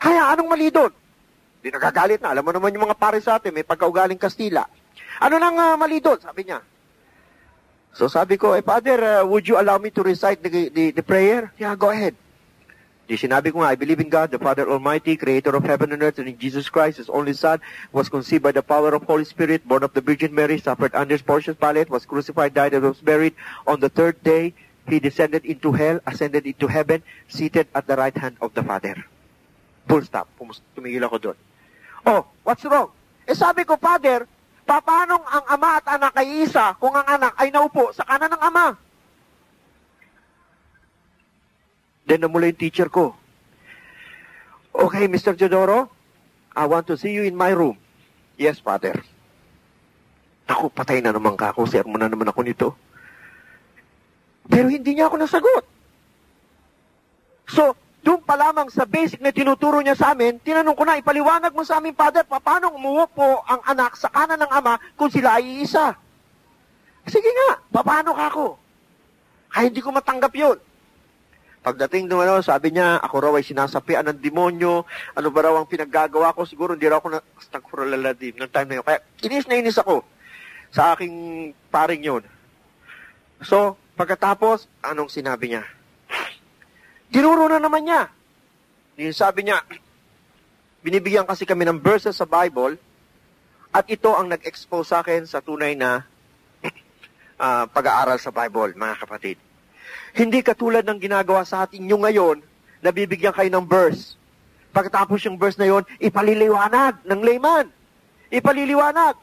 Kaya, anong mali doon? Di nagagalit na. Alam mo naman yung mga pare sa atin, may pagkaugaling Kastila. Ano nang uh, mali doon? Sabi niya. So sabi ko, eh Father, uh, would you allow me to recite the, the, the prayer? Yeah, go ahead. Di sinabi ko I believe in God, the Father Almighty, creator of heaven and earth, and in Jesus Christ, His only Son, was conceived by the power of Holy Spirit, born of the Virgin Mary, suffered under Pontius Pilate, was crucified, died, and was buried. On the third day, He descended into hell, ascended into heaven, seated at the right hand of the Father. Full stop. Tumigil ako doon. Oh, what's wrong? Eh sabi ko, Father, paano ang ama at anak ay isa kung ang anak ay naupo sa kanan ng ama? Then namula yung teacher ko. Okay, Mr. Jodoro, I want to see you in my room. Yes, Father. Ako, patay na naman ka ako. Sermo na naman ako nito. Pero hindi niya ako nasagot. So, doon pa lamang sa basic na tinuturo niya sa amin, tinanong ko na, ipaliwanag mo sa amin, Father, paano umupo ang anak sa kanan ng ama kung sila ay isa? Sige nga, paano ka ako? Kaya hindi ko matanggap yun. Pagdating doon, ano, sabi niya, ako raw ay sinasapian ng demonyo, ano ba raw ang pinaggagawa ko, siguro hindi raw ako na, astagfirulaladim, ng time na yun. Kaya inis na inis ako sa aking paring yun. So, pagkatapos, anong sinabi niya? Tinuro na naman niya. Yung sabi niya, binibigyan kasi kami ng verses sa Bible, at ito ang nag-expose sa akin sa tunay na uh, pag-aaral sa Bible, mga kapatid. Hindi katulad ng ginagawa sa atin nyo ngayon, na bibigyan kayo ng verse. Pagkatapos yung verse na yon, ipaliliwanag ng layman. Ipaliliwanag.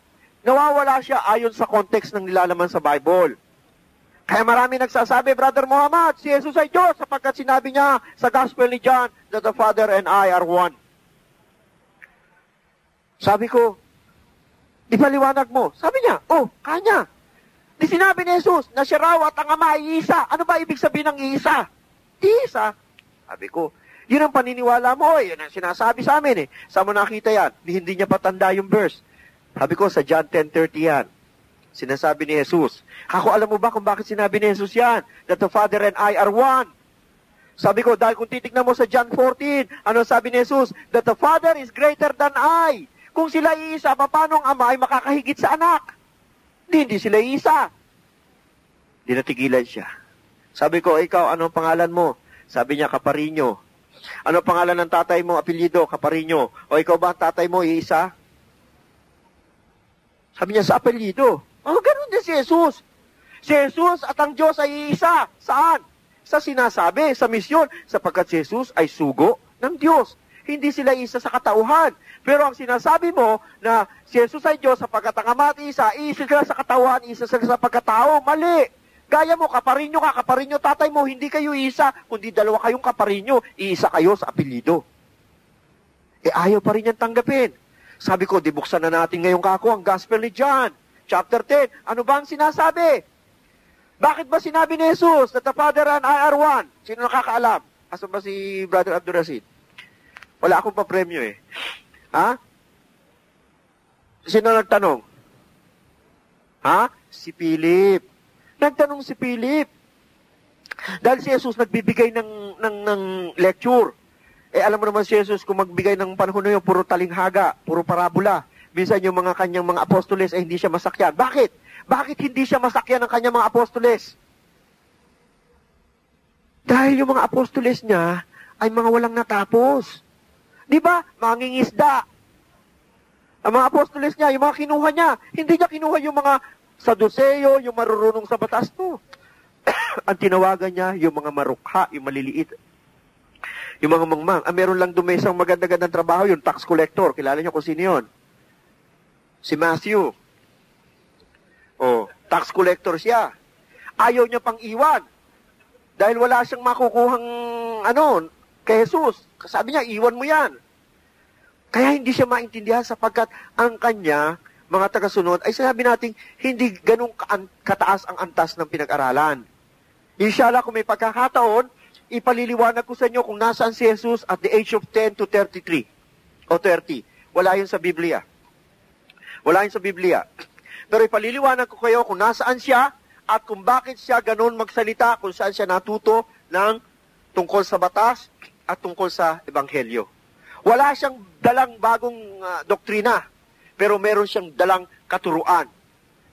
Nawawala siya ayon sa context ng nilalaman sa Bible. Kaya marami nagsasabi, Brother Muhammad, si Jesus ay Diyos sapagkat sinabi niya sa Gospel ni John that the Father and I are one. Sabi ko, ipaliwanag mo. Sabi niya, oh, kanya. Di sinabi ni Jesus na siya raw at ang ama ay isa. Ano ba ibig sabihin ng isa? Isa. Sabi ko, yun ang paniniwala mo. Eh. Yun ang sinasabi sa amin eh. Saan mo nakita yan? Hindi niya patanda yung verse. Sabi ko, sa John 10.30 yan. Sinasabi ni Jesus. Ako, alam mo ba kung bakit sinabi ni Jesus yan? That the Father and I are one. Sabi ko, dahil kung titignan mo sa John 14, ano sabi ni Jesus? That the Father is greater than I. Kung sila iisa, paano ang ama ay makakahigit sa anak? Di, hindi sila isa. Di siya. Sabi ko, ikaw, anong pangalan mo? Sabi niya, Kaparinyo. Ano pangalan ng tatay mo? Apelyido, Kaparinyo. O ikaw ba tatay mo, iisa? Sabi niya, sa apelyido. Oh, ganun din si Jesus. Si Jesus at ang Diyos ay iisa. Saan? Sa sinasabi, sa misyon, sapagkat si Jesus ay sugo ng Diyos. Hindi sila isa sa katauhan. Pero ang sinasabi mo na si Jesus ay Diyos sapagkat ang Ama isa, isa sila sa katauhan, isa sila sa pagkatao, mali. Gaya mo, kaparinyo ka, kaparinyo tatay mo, hindi kayo isa, kundi dalawa kayong kaparinyo, isa kayo sa apelido. Eh ayaw pa rin niyang tanggapin. Sabi ko, dibuksan na natin ngayong kako ang Gospel ni John, chapter 10. Ano ba ang sinasabi? Bakit ba sinabi ni Jesus that the Father and I are one? Sino nakakaalam? Asan ba si Brother Abdurasid? Wala akong pa-premyo eh. Ha? Sino nagtanong? Ha? Si Philip. Nagtanong si Philip. Dahil si Jesus nagbibigay ng, ng, ng lecture. Eh alam mo naman si Jesus kung magbigay ng panahon na yun, puro talinghaga, puro parabola. Minsan yung mga kanyang mga apostoles ay eh, hindi siya masakyan. Bakit? Bakit hindi siya masakyan ng kanyang mga apostoles? Dahil yung mga apostoles niya ay mga walang natapos. Di ba? Mangingisda. Ang mga apostoles niya, yung mga kinuha niya, hindi niya kinuha yung mga saduseyo, yung marurunong sa batas mo. Ang tinawagan niya, yung mga marukha, yung maliliit. Yung mga mangmang. Ah, meron lang dumesang maganda-gandang trabaho, yung tax collector. Kilala niyo kung sino yun? Si Matthew. Oh, tax collector siya. Ayaw niya pang iwan. Dahil wala siyang makukuhang ano, kay Jesus. Sabi niya, iwan mo yan. Kaya hindi siya maintindihan sapagkat ang kanya, mga tagasunod, ay sinabi natin, hindi ganun kataas ang antas ng pinag-aralan. Inshallah, kung may pagkakataon, ipaliliwanag ko sa inyo kung nasaan si Jesus at the age of 10 to 33 o 30. Wala yun sa Biblia. Wala yun sa Biblia. Pero ipaliliwanag ko kayo kung nasaan siya at kung bakit siya ganun magsalita, kung saan siya natuto ng tungkol sa batas at tungkol sa ebanghelyo. Wala siyang dalang bagong uh, doktrina, pero meron siyang dalang katuruan.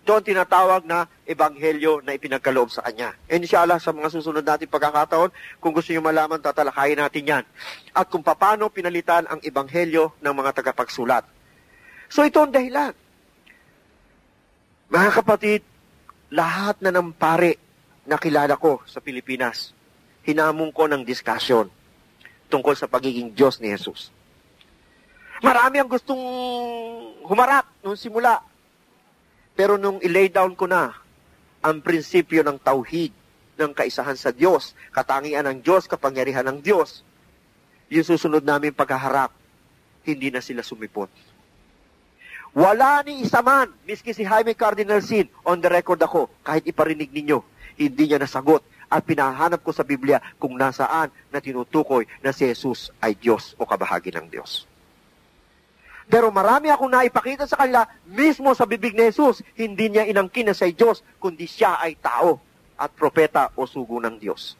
Ang tinatawag na ebanghelyo na ipinagkaloob sa kanya. Inshallah, sa mga susunod natin pagkakataon, kung gusto niyo malaman, tatalakayin natin yan. At kung paano pinalitan ang ebanghelyo ng mga tagapagsulat. So ito ang dahilan. Mga kapatid, lahat na ng pare na kilala ko sa Pilipinas, hinamong ko ng discussion tungkol sa pagiging Diyos ni Jesus. Marami ang gustong humarap nung simula. Pero nung ilay down ko na ang prinsipyo ng tauhid, ng kaisahan sa Diyos, katangian ng Diyos, kapangyarihan ng Diyos, yung susunod namin paghaharap, hindi na sila sumipot. Wala ni isa man, miski si Jaime Cardinal Sin, on the record ako, kahit iparinig ninyo, hindi niya nasagot at pinahanap ko sa Biblia kung nasaan na tinutukoy na si Jesus ay Diyos o kabahagi ng Diyos. Pero marami akong naipakita sa kanila mismo sa bibig ni Jesus. Hindi niya inangkin na sa Diyos, kundi siya ay tao at propeta o sugo ng Diyos.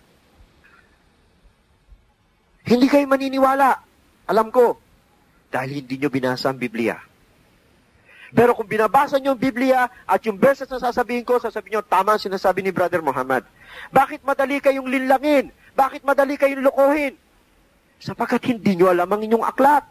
Hindi kayo maniniwala. Alam ko. Dahil hindi nyo binasa ang Biblia. Pero kung binabasa nyo ang Biblia at yung verses na sasabihin ko, sasabihin nyo, tama ang sinasabi ni Brother Muhammad. Bakit madali kayong linlangin? Bakit madali kayong lukuhin? Sapagkat hindi nyo alam ang inyong aklat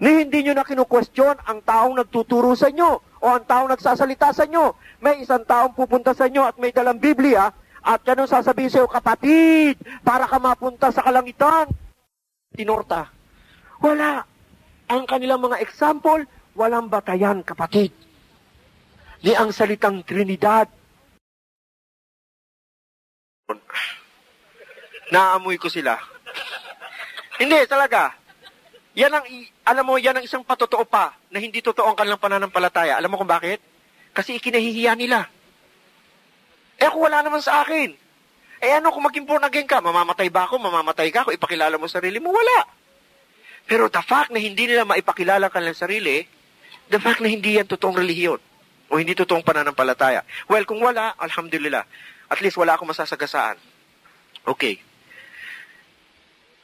ni hindi nyo na kinu-question ang taong nagtuturo sa inyo o ang taong nagsasalita sa inyo. May isang taong pupunta sa inyo at may dalang Biblia at ganun sasabihin sa iyo, kapatid, para ka mapunta sa kalangitan. Tinorta. Wala. Ang kanilang mga example, walang batayan, kapatid. Ni ang salitang Trinidad. Naamoy ko sila. Hindi, talaga. Yan ang, alam mo, yan ang isang patotoo pa na hindi totoo ang kanilang pananampalataya. Alam mo kung bakit? Kasi ikinahihiya nila. Eh kung wala naman sa akin. Eh ano kung maging born again ka? Mamamatay ba ako? Mamamatay ka ako? Ipakilala mo sarili mo? Wala. Pero the fact na hindi nila maipakilala ang kanilang sarili, the fact na hindi yan totoong relihiyon o hindi totoong pananampalataya. Well, kung wala, alhamdulillah. At least wala akong masasagasaan. Okay.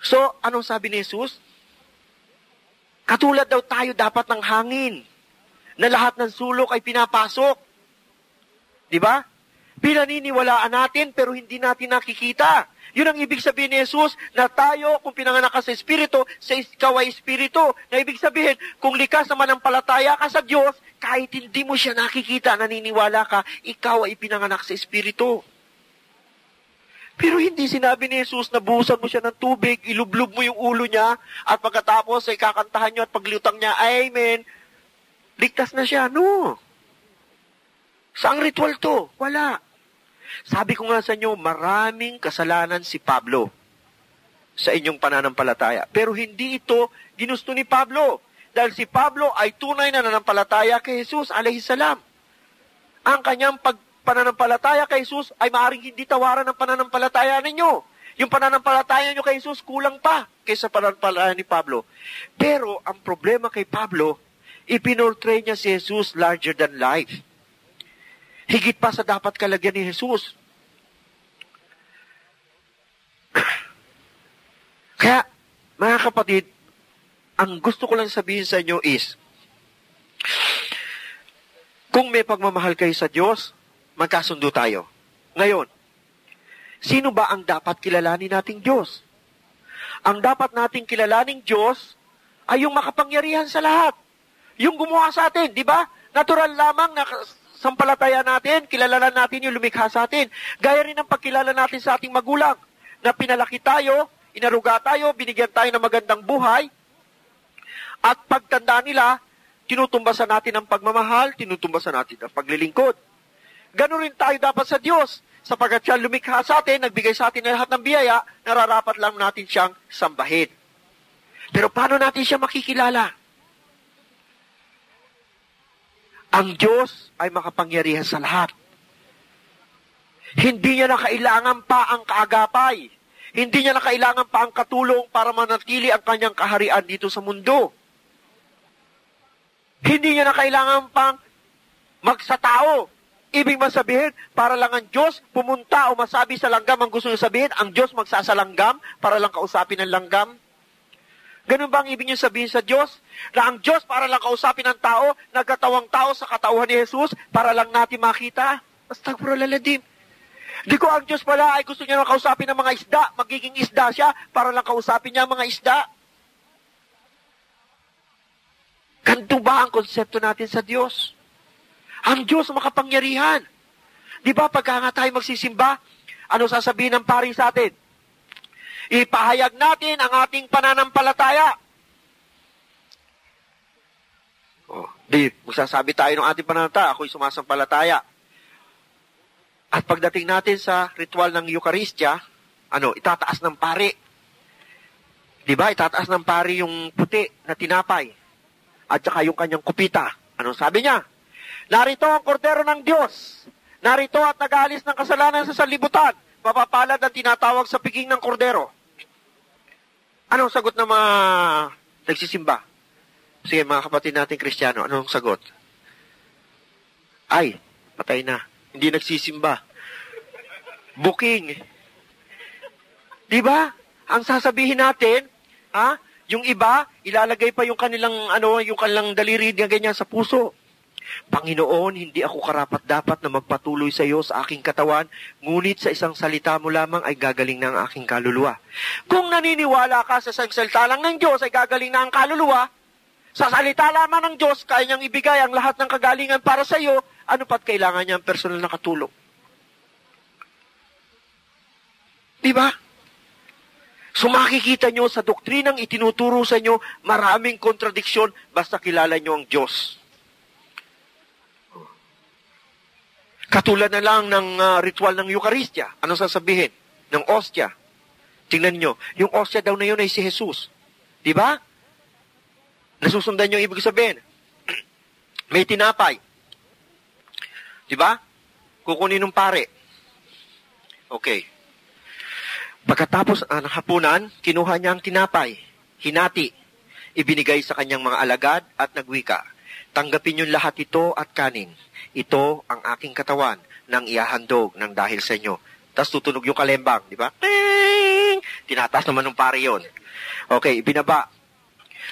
So, anong sabi ni Jesus? Katulad daw tayo dapat ng hangin na lahat ng sulok ay pinapasok. Di ba? Pinaniniwalaan natin pero hindi natin nakikita. Yun ang ibig sabihin ni Jesus na tayo, kung pinanganak ka sa Espiritu, sa ikaw ay Espiritu. Na ibig sabihin, kung likas naman ang palataya ka sa Diyos, kahit hindi mo siya nakikita, naniniwala ka, ikaw ay pinanganak sa Espiritu. Pero hindi sinabi ni Jesus na buhusan mo siya ng tubig, ilublog mo yung ulo niya, at pagkatapos ay kakantahan niyo at paglutang niya, Amen. Ligtas na siya. No. Saang ritual to? Wala. Sabi ko nga sa inyo, maraming kasalanan si Pablo sa inyong pananampalataya. Pero hindi ito ginusto ni Pablo. Dahil si Pablo ay tunay na nanampalataya kay Jesus, alayhi salam. Ang kanyang pag pananampalataya kay Jesus ay maaring hindi tawaran ng pananampalataya ninyo. Yung pananampalataya nyo kay Jesus kulang pa kaysa pananampalataya ni Pablo. Pero ang problema kay Pablo, ipinortray niya si Jesus larger than life. Higit pa sa dapat kalagyan ni Jesus. Kaya, mga kapatid, ang gusto ko lang sabihin sa inyo is, kung may pagmamahal kayo sa Diyos, magkasundo tayo. Ngayon, sino ba ang dapat kilalanin nating Diyos? Ang dapat nating kilalaning Diyos ay yung makapangyarihan sa lahat. Yung gumawa sa atin, di ba? Natural lamang na sampalataya natin, kilalanan natin yung lumikha sa atin. Gaya rin ng pagkilala natin sa ating magulang, na pinalaki tayo, inaruga tayo, binigyan tayo ng magandang buhay, at pagtanda nila, tinutumbasan natin ang pagmamahal, tinutumbasan natin ang paglilingkod. Ganon rin tayo dapat sa Diyos. Sapagat siya lumikha sa atin, nagbigay sa atin ng lahat ng biyaya, nararapat lang natin siyang sambahin. Pero paano natin siya makikilala? Ang Diyos ay makapangyarihan sa lahat. Hindi niya na kailangan pa ang kaagapay. Hindi niya na kailangan pa ang katulong para manatili ang kanyang kaharian dito sa mundo. Hindi niya na kailangan pang magsatao Ibig man sabihin, para lang ang Diyos pumunta o masabi sa langgam ang gusto niya sabihin, ang Diyos magsasalanggam para lang kausapin ng langgam. Ganun ba ang ibig niyo sabihin sa Diyos? Na ang Diyos para lang kausapin ng tao, nagkatawang tao sa katauhan ni Jesus, para lang natin makita? Astagfirullahaladzim. Di ko ang Diyos pala ay gusto niya kausapin ng mga isda, magiging isda siya, para lang kausapin niya ang mga isda. Ganito ba ang konsepto natin sa Diyos? Ang Diyos makapangyarihan. Di ba pagka nga tayo magsisimba, ano sasabihin ng pari sa atin? Ipahayag natin ang ating pananampalataya. Oh, di, magsasabi tayo ng ating pananampalataya, ako'y sumasampalataya. At pagdating natin sa ritual ng Eucharistia, ano, itataas ng pari. Di ba? Itataas ng pari yung puti na tinapay. At saka yung kanyang kupita. Anong sabi niya? Narito ang kordero ng Diyos. Narito at nag-aalis ng kasalanan sa salibutan. Mapapalad ang tinatawag sa piging ng kordero. Anong sagot ng mga nagsisimba? Sige, mga kapatid natin Kristiyano, anong sagot? Ay, patay na. Hindi nagsisimba. Booking. Di ba? Ang sasabihin natin, ha? Yung iba, ilalagay pa yung kanilang, ano, yung kanilang daliri ganyan sa puso. Panginoon, hindi ako karapat dapat na magpatuloy sa iyo sa aking katawan, ngunit sa isang salita mo lamang ay gagaling na ang aking kaluluwa. Kung naniniwala ka sa isang salita lang ng Diyos ay gagaling na ang kaluluwa, sa salita lamang ng Diyos, kaya niyang ibigay ang lahat ng kagalingan para sa iyo, ano pat kailangan niya ang personal na katulong? Di ba? So makikita nyo sa doktrinang itinuturo sa inyo, maraming kontradiksyon basta kilala nyo ang Diyos. Katulad na lang ng uh, ritual ng Eucharistia. Ano sasabihin? Ng ostia. Tingnan nyo, yung ostia daw na yun ay si Jesus. Di ba? Nasusundan nyo ibig sabihin. May tinapay. Di ba? Kukunin ng pare. Okay. Pagkatapos uh, ng hapunan, kinuha niya ang tinapay, hinati, ibinigay sa kanyang mga alagad at nagwika. Tanggapin niyo lahat ito at kanin. Ito ang aking katawan nang iahandog ng dahil sa inyo. Tapos tutunog yung kalembang, di ba? Tinataas naman ng pare yon. Okay, binaba.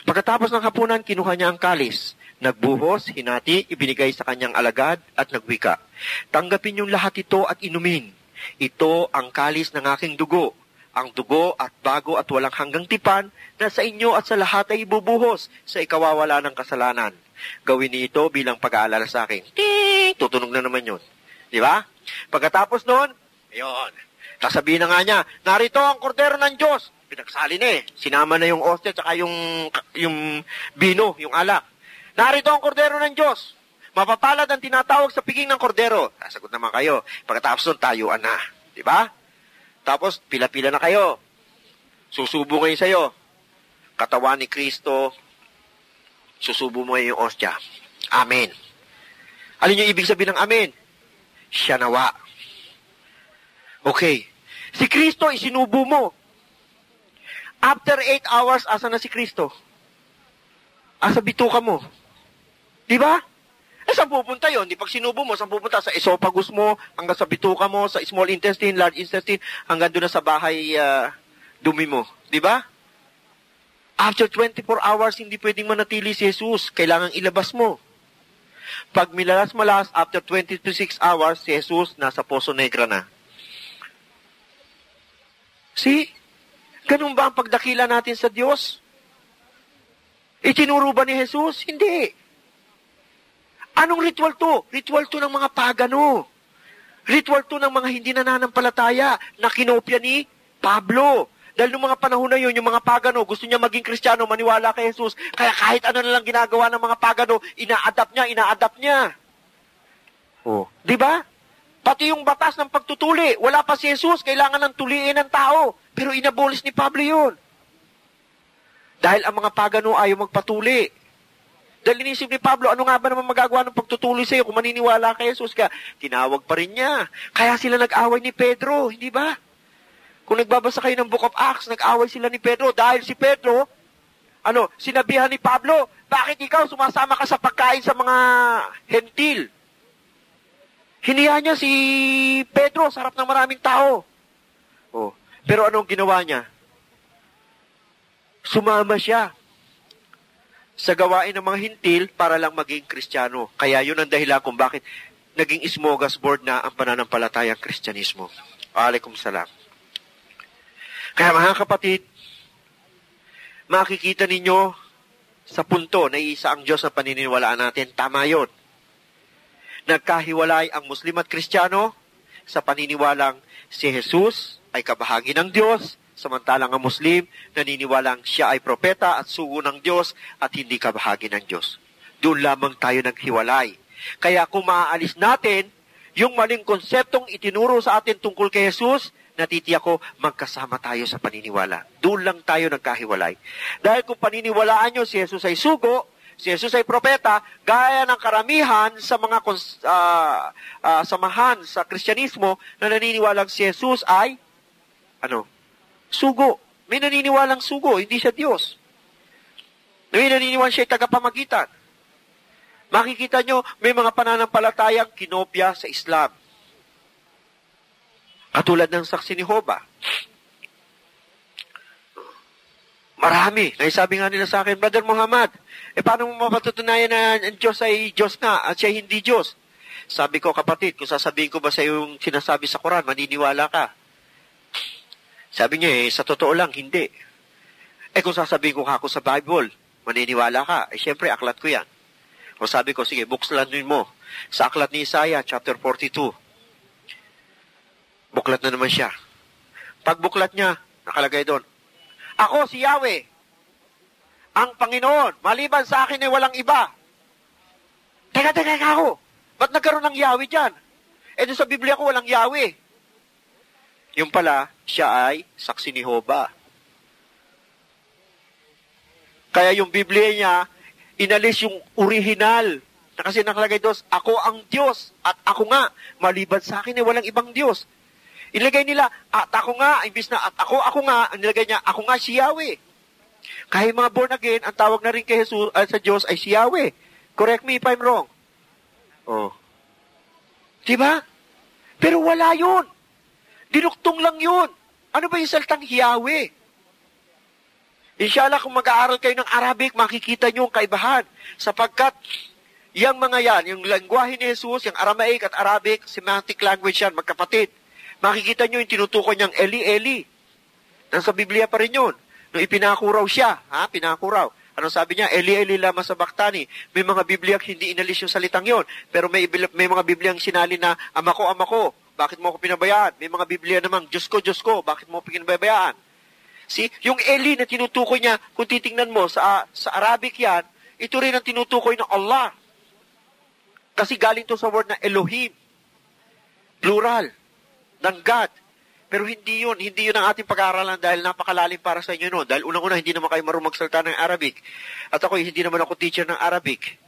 Pagkatapos ng hapunan, kinuha niya ang kalis. Nagbuhos, hinati, ibinigay sa kanyang alagad at nagwika. Tanggapin yung lahat ito at inumin. Ito ang kalis ng aking dugo. Ang dugo at bago at walang hanggang tipan na sa inyo at sa lahat ay ibubuhos sa ikawawala ng kasalanan. Gawin niyo ito bilang pag-aalala sa akin. Ting! Tutunog na naman yun. Di ba? Pagkatapos noon, ayun. Sasabihin na nga niya, narito ang kordero ng Diyos. Pinagsali na eh. Sinama na yung ostia at yung, yung bino, yung alak. Narito ang kordero ng Diyos. Mapapalad ang tinatawag sa piging ng kordero. Sasagot naman kayo. Pagkatapos nun, tayuan na. Di ba? Tapos, pila-pila na kayo. Susubo ngayon sa'yo. Katawan ni Kristo, susubo mo yung ostya. Amen. Alin yung ibig sabihin ng amen? Siya nawa. Okay. Si Kristo, isinubo mo. After eight hours, asa na si Kristo? Asa bituka mo. Di ba? Eh, saan pupunta yun? Di pag sinubo mo, saan pupunta? Sa esophagus mo, hanggang sa bituka mo, sa small intestine, large intestine, hanggang doon na sa bahay uh, dumi mo. Di ba? After 24 hours, hindi pwedeng manatili si Jesus. Kailangan ilabas mo. Pag milalas-malas, after 26 hours, si Jesus nasa Poso Negra na. See? Ganun ba ang pagdakila natin sa Diyos? Itinuro ba ni Jesus? Hindi. Anong ritual to? Ritual to ng mga pagano. Ritual to ng mga hindi nananampalataya na kinopya ni Pablo. Dahil noong mga panahon na yun, yung mga pagano, gusto niya maging kristyano, maniwala kay Jesus. Kaya kahit ano na lang ginagawa ng mga pagano, ina-adapt niya, ina-adapt niya. Oh. Di ba? Pati yung batas ng pagtutuli, wala pa si Jesus, kailangan ng tuliin ng tao. Pero inabolis ni Pablo yun. Dahil ang mga pagano ayaw magpatuli. Dahil inisip ni Pablo, ano nga ba naman magagawa ng pagtutuli sa iyo kung maniniwala kay Jesus ka? Tinawag pa rin niya. Kaya sila nag-away ni Pedro, hindi ba? Kung nagbabasa kayo ng Book of Acts, nag-away sila ni Pedro dahil si Pedro, ano, sinabihan ni Pablo, bakit ikaw sumasama ka sa pagkain sa mga hentil? Hiniya niya si Pedro sa harap ng maraming tao. Oh. Pero anong ginawa niya? Sumama siya sa gawain ng mga hintil para lang maging kristyano. Kaya yun ang dahilan kung bakit naging smorgasbord na ang pananampalatayang kristyanismo. Alaikum salam. Kaya mga kapatid, makikita ninyo sa punto na isa ang Diyos na paniniwalaan natin. Tama yon. Nagkahiwalay ang Muslim at Kristiyano sa paniniwalang si Jesus ay kabahagi ng Diyos, samantalang ang Muslim naniniwalang siya ay propeta at sugo ng Diyos at hindi kabahagi ng Diyos. Doon lamang tayo naghiwalay. Kaya kung maaalis natin yung maling konseptong itinuro sa atin tungkol kay Jesus, natitiyak ko magkasama tayo sa paniniwala. Doon lang tayo nagkahiwalay. Dahil kung paniniwalaan nyo si Jesus ay sugo, Si Jesus ay propeta, gaya ng karamihan sa mga uh, uh, samahan sa Kristyanismo na naniniwalang si Jesus ay, ano, sugo. May naniniwalang sugo, hindi siya Diyos. May naniniwalang siya ay tagapamagitan. Makikita nyo, may mga pananampalatayang kinopya sa Islam. Katulad ng saksi ni Hoba. Marami. Naisabi nga nila sa akin, Brother Muhammad, eh paano mo mapatutunayan na ang Diyos ay Diyos na at siya hindi Diyos? Sabi ko, kapatid, kung sasabihin ko ba sa yung sinasabi sa Quran, maniniwala ka. Sabi niya, eh, sa totoo lang, hindi. Eh kung sasabihin ko ako sa Bible, maniniwala ka. Eh syempre, aklat ko yan. O sabi ko, sige, bukslanin mo. Sa aklat ni Isaiah, chapter 42. Buklat na naman siya. Pag buklat niya, nakalagay doon, ako si Yahweh, ang Panginoon. Maliban sa akin ay walang iba. Teka, teka, teka ako. Ba't nagkaroon ng Yahweh dyan? Eh, sa Biblia ko walang Yahweh. Yung pala, siya ay saksi ni Hoba. Kaya yung Biblia niya, inalis yung original. Na kasi nakalagay doon, ako ang Diyos at ako nga, maliban sa akin ay walang ibang Diyos. Ilagay nila, at ako nga, imbis na at ako, ako nga, nilagay niya, ako nga si Yahweh. Kahit mga born again, ang tawag na rin kay Jesus, uh, sa Diyos ay si Yahweh. Correct me if I'm wrong. Oh. Diba? Pero wala yun. Dinuktong lang yun. Ano ba yung saltang Yahweh? Inshallah, kung mag-aaral kayo ng Arabic, makikita nyo ang kaibahan. Sapagkat, yung mga yan, yung lengguwahe ni Jesus, yung Aramaic at Arabic, semantic language yan, magkapatid. Makikita nyo yung tinutukoy niyang Eli, Eli. Nasa Biblia pa rin yun. Nung ipinakuraw siya, ha, pinakuraw. Ano sabi niya? Eli, Eli, lama sa baktani. May mga Biblia hindi inalis yung salitang yon. Pero may, may mga Biblia sinali na, ama ko, ama ko, bakit mo ako pinabayaan? May mga Biblia namang, Diyos ko, Diyos ko, bakit mo ako pinabayaan? See, yung Eli na tinutukoy niya, kung titingnan mo sa, sa Arabic yan, ito rin ang tinutukoy ng Allah. Kasi galing to sa word na Elohim. Plural ng God. Pero hindi yun, hindi yun ang ating pag-aaralan dahil napakalalim para sa inyo noon. Dahil unang-una, hindi naman kayo marunong magsalita ng Arabic. At ako, hindi naman ako teacher ng Arabic.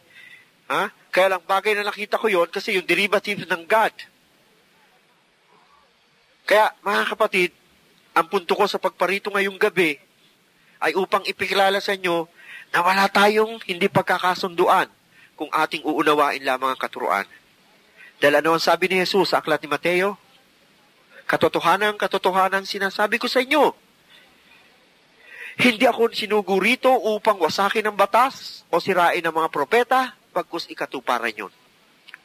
Ha? Kaya lang, bagay na nakita ko yon kasi yung derivative ng God. Kaya, mga kapatid, ang punto ko sa pagparito ngayong gabi ay upang ipikilala sa inyo na wala tayong hindi pagkakasunduan kung ating uunawain lamang ang katuruan. Dahil ano ang sabi ni Jesus sa aklat ni Mateo? Katotohanan, katotohanan sinasabi ko sa inyo. Hindi ako sinugo rito upang wasakin ang batas o sirain ang mga propeta pagkus ikatuparan yun.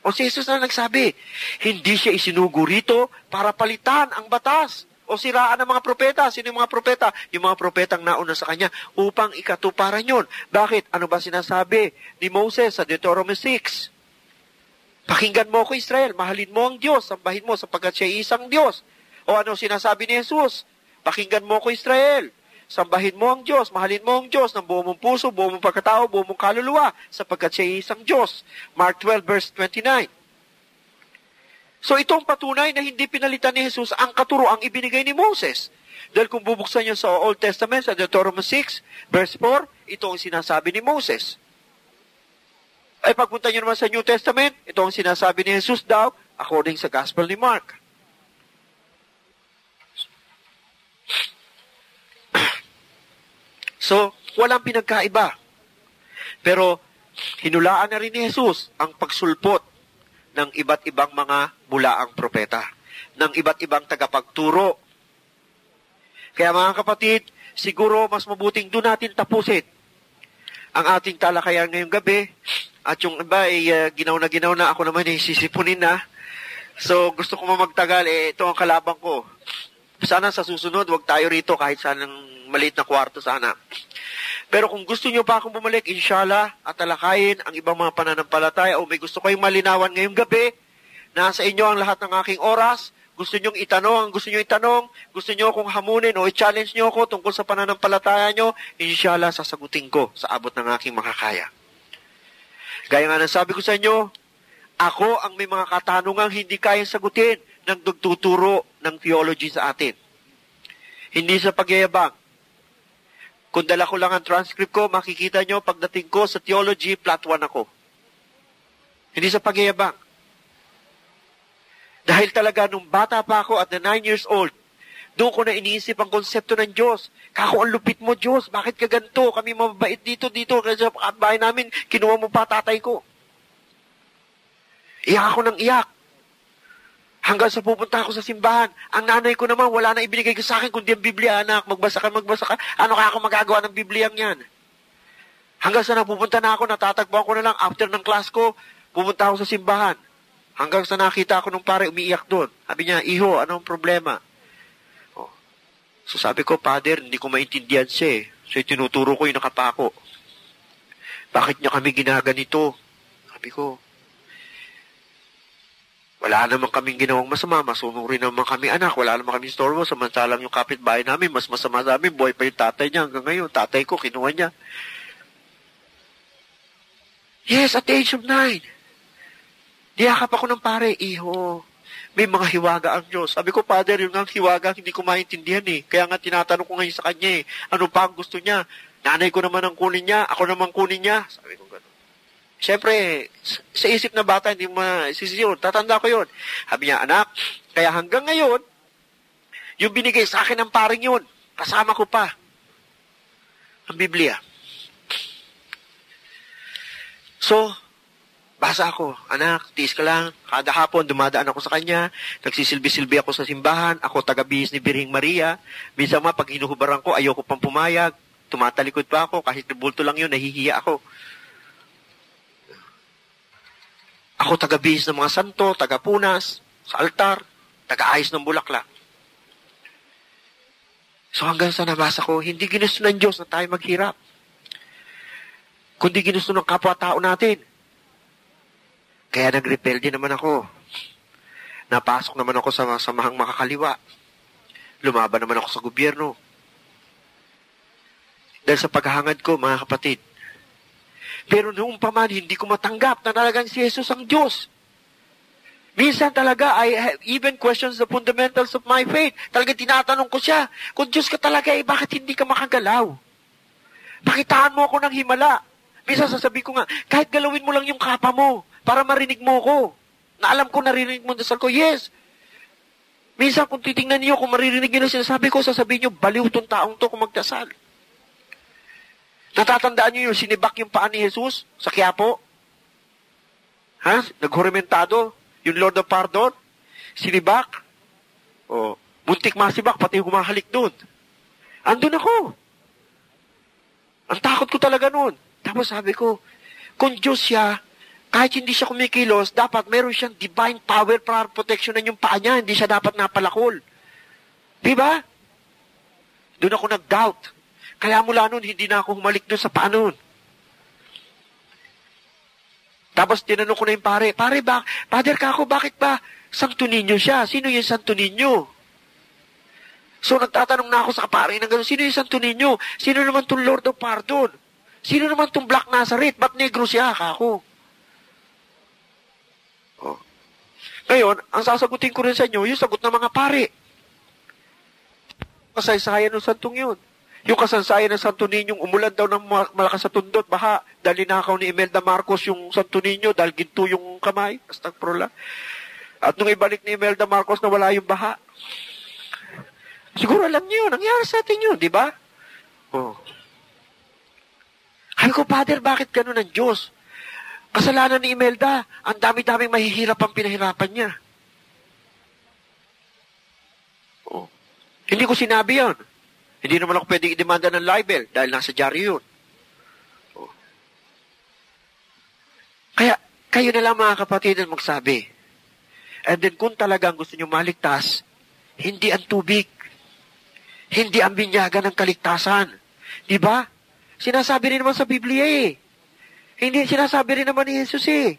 O si Jesus na nagsabi, hindi siya isinugo rito para palitan ang batas o siraan ang mga propeta. Sino yung mga propeta? Yung mga propetang nauna sa kanya upang ikatuparan yun. Bakit? Ano ba sinasabi ni Moses sa Deuteronomy 6? Pakinggan mo ako Israel, mahalin mo ang Diyos, sambahin mo sapagkat siya isang Diyos. O ano sinasabi ni Jesus? Pakinggan mo ako Israel, sambahin mo ang Diyos, mahalin mo ang Diyos ng buong mong puso, buong mong pagkatao, buong mong kaluluwa, sapagkat siya isang Diyos. Mark 12 verse 29. So itong patunay na hindi pinalitan ni Jesus ang katuro ang ibinigay ni Moses. Dahil kung bubuksan niyo sa Old Testament, sa Deuteronomy 6, verse 4, ito ang sinasabi ni Moses. Ay pagpunta niyo naman sa New Testament, ito ang sinasabi ni Jesus daw, according sa Gospel ni Mark. So, walang pinagkaiba. Pero, hinulaan na rin ni Jesus ang pagsulpot ng iba't ibang mga bulaang propeta, ng iba't ibang tagapagturo. Kaya mga kapatid, siguro mas mabuting doon natin tapusin ang ating talakayan ngayong gabi. At yung iba ay uh, ginaw na ginaw na, ako naman ay sisipunin na. So gusto ko magtagal, eh, ito ang kalabang ko. Sana sa susunod, wag tayo rito kahit saan ng maliit na kwarto sana. Pero kung gusto nyo pa akong bumalik, inshallah, at talakayin ang ibang mga pananampalataya o may gusto kayong malinawan ngayong gabi, nasa inyo ang lahat ng aking oras, gusto nyong itanong, gusto nyo itanong, gusto nyo akong hamunin o i-challenge nyo ako tungkol sa pananampalataya nyo, inshallah, sasagutin ko sa abot ng aking makakaya. Gaya nga ng sabi ko sa inyo, ako ang may mga katanungang hindi kayang sagutin ng nagtuturo ng theology sa atin. Hindi sa pagyayabang. Kung dala ko lang ang transcript ko, makikita nyo pagdating ko sa theology, flat one ako. Hindi sa pagyayabang. Dahil talaga nung bata pa ako at na 9 years old, doon ko na iniisip ang konsepto ng Diyos. Kako, ang lupit mo, Diyos. Bakit ka ganito? Kami mabait dito, dito. Kasi sa bahay namin, kinuha mo pa tatay ko. Iyak ako ng iyak. Hanggang sa pupunta ako sa simbahan. Ang nanay ko naman, wala na ibinigay ko sa akin kundi ang Biblia, anak. Magbasa ka, magbasa ka. Ano kaya ako magagawa ng Biblia yan? Hanggang sa napupunta na ako, natatagpuan ko na lang after ng class ko, pupunta ako sa simbahan. Hanggang sa nakita ko nung pare umiiyak doon. Sabi niya, Iho, anong problema? Oh. So sabi ko, Father, hindi ko maintindihan siya eh. So tinuturo ko yung nakapako. Bakit niya kami ginaganito? Sabi ko, wala naman kaming ginawang masama, masunurin naman kami anak, wala naman kami storbo, samantalang yung kapitbahay namin, mas masama sa amin, boy pa yung tatay niya hanggang ngayon, tatay ko, kinuha niya. Yes, at the age of nine. Niyakap ako ng pare, iho, may mga hiwaga ang Diyos. Sabi ko, Father, yung ang hiwaga, hindi ko maintindihan eh. Kaya nga tinatanong ko ngayon sa kanya eh, ano pa ang gusto niya? Nanay ko naman ang kunin niya, ako naman kunin niya. Sabi ko gano'n. Siyempre, sa isip na bata, hindi mo masisisiyon. Tatanda ko yon. Sabi niya, anak, kaya hanggang ngayon, yung binigay sa akin ng paring yun, kasama ko pa. Ang Biblia. So, basa ako, anak, tiis ka lang. Kada hapon, dumadaan ako sa kanya. Nagsisilbi-silbi ako sa simbahan. Ako taga-bihis ni Birhing Maria. Minsan ma, pag hinuhubaran ko, ayoko pang pumayag. Tumatalikod pa ako. Kahit bulto lang yun, nahihiya ako. Ako taga-bihis ng mga santo, taga-punas, sa altar, taga-ayos ng bulaklak. So hanggang sa nabasa ko, hindi ginusto ng Diyos na tayo maghirap. Kundi ginusto ng kapwa-tao natin. Kaya nag-repel din naman ako. Napasok naman ako sa samahang makakaliwa. Lumaban naman ako sa gobyerno. Dahil sa paghahangad ko, mga kapatid, pero noong pa man, hindi ko matanggap na talagang si Jesus ang Diyos. Minsan talaga, I have even questions the fundamentals of my faith. Talaga tinatanong ko siya, kung Diyos ka talaga, eh, bakit hindi ka makagalaw? Pakitaan mo ako ng himala. Minsan sasabi ko nga, kahit galawin mo lang yung kapa mo, para marinig mo ko. Na alam ko, narinig mo dasal ko. Yes. Minsan kung titingnan niyo, kung maririnig niyo na sinasabi ko, sasabihin niyo, baliw tong taong to kung magdasal. Natatandaan niyo yung sinibak yung paa ni Jesus sa Quiapo? Ha? Naghurimentado? Yung Lord of Pardon? Sinibak? O, buntik masibak, pati humahalik doon. Andun ako. Ang takot ko talaga noon. Tapos sabi ko, kung Diyos siya, kahit hindi siya kumikilos, dapat meron siyang divine power para proteksyonan yung paa niya. Hindi siya dapat napalakol. Di ba? Doon ako nag-doubt. Kaya mula noon, hindi na ako humalik doon sa paa noon. Tapos tinanong ko na yung pare, pare ba, Father Kako, bakit ba Santo Niño siya? Sino yung Santo Niño? So nagtatanong na ako sa pare ng gano'n, sino yung Santo Niño? Sino naman tong Lord of Pardon? Sino naman tong Black Nazareth? Ba't negro siya, Kako? Oh. Ngayon, ang sasagutin ko rin sa inyo, yung sagot ng mga pare. Kasaysayan ng santong yun. Yung kasansayan ng Santo Niño, umulan daw ng malakas sa tundot, baha, dahil ninakaw ni Imelda Marcos yung Santo Niño, dahil ginto yung kamay, astagfirullah. At nung ibalik ni Imelda Marcos na wala yung baha. Siguro alam niyo, nangyari sa atin yun, di ba? Oh. Ay ko, Father, bakit ganun ang Diyos? Kasalanan ni Imelda, ang dami-daming mahihirap ang pinahirapan niya. Oh. Hindi ko sinabi yon. Hindi naman ako pwedeng idemanda ng libel dahil nasa dyaryo yun. Oh. Kaya, kayo na lang mga kapatid ang magsabi. And then kung talagang gusto nyo maligtas, hindi ang tubig. Hindi ang binyagan ng kaligtasan. Di ba? Sinasabi rin naman sa Biblia eh. Hindi sinasabi rin naman ni Jesus eh.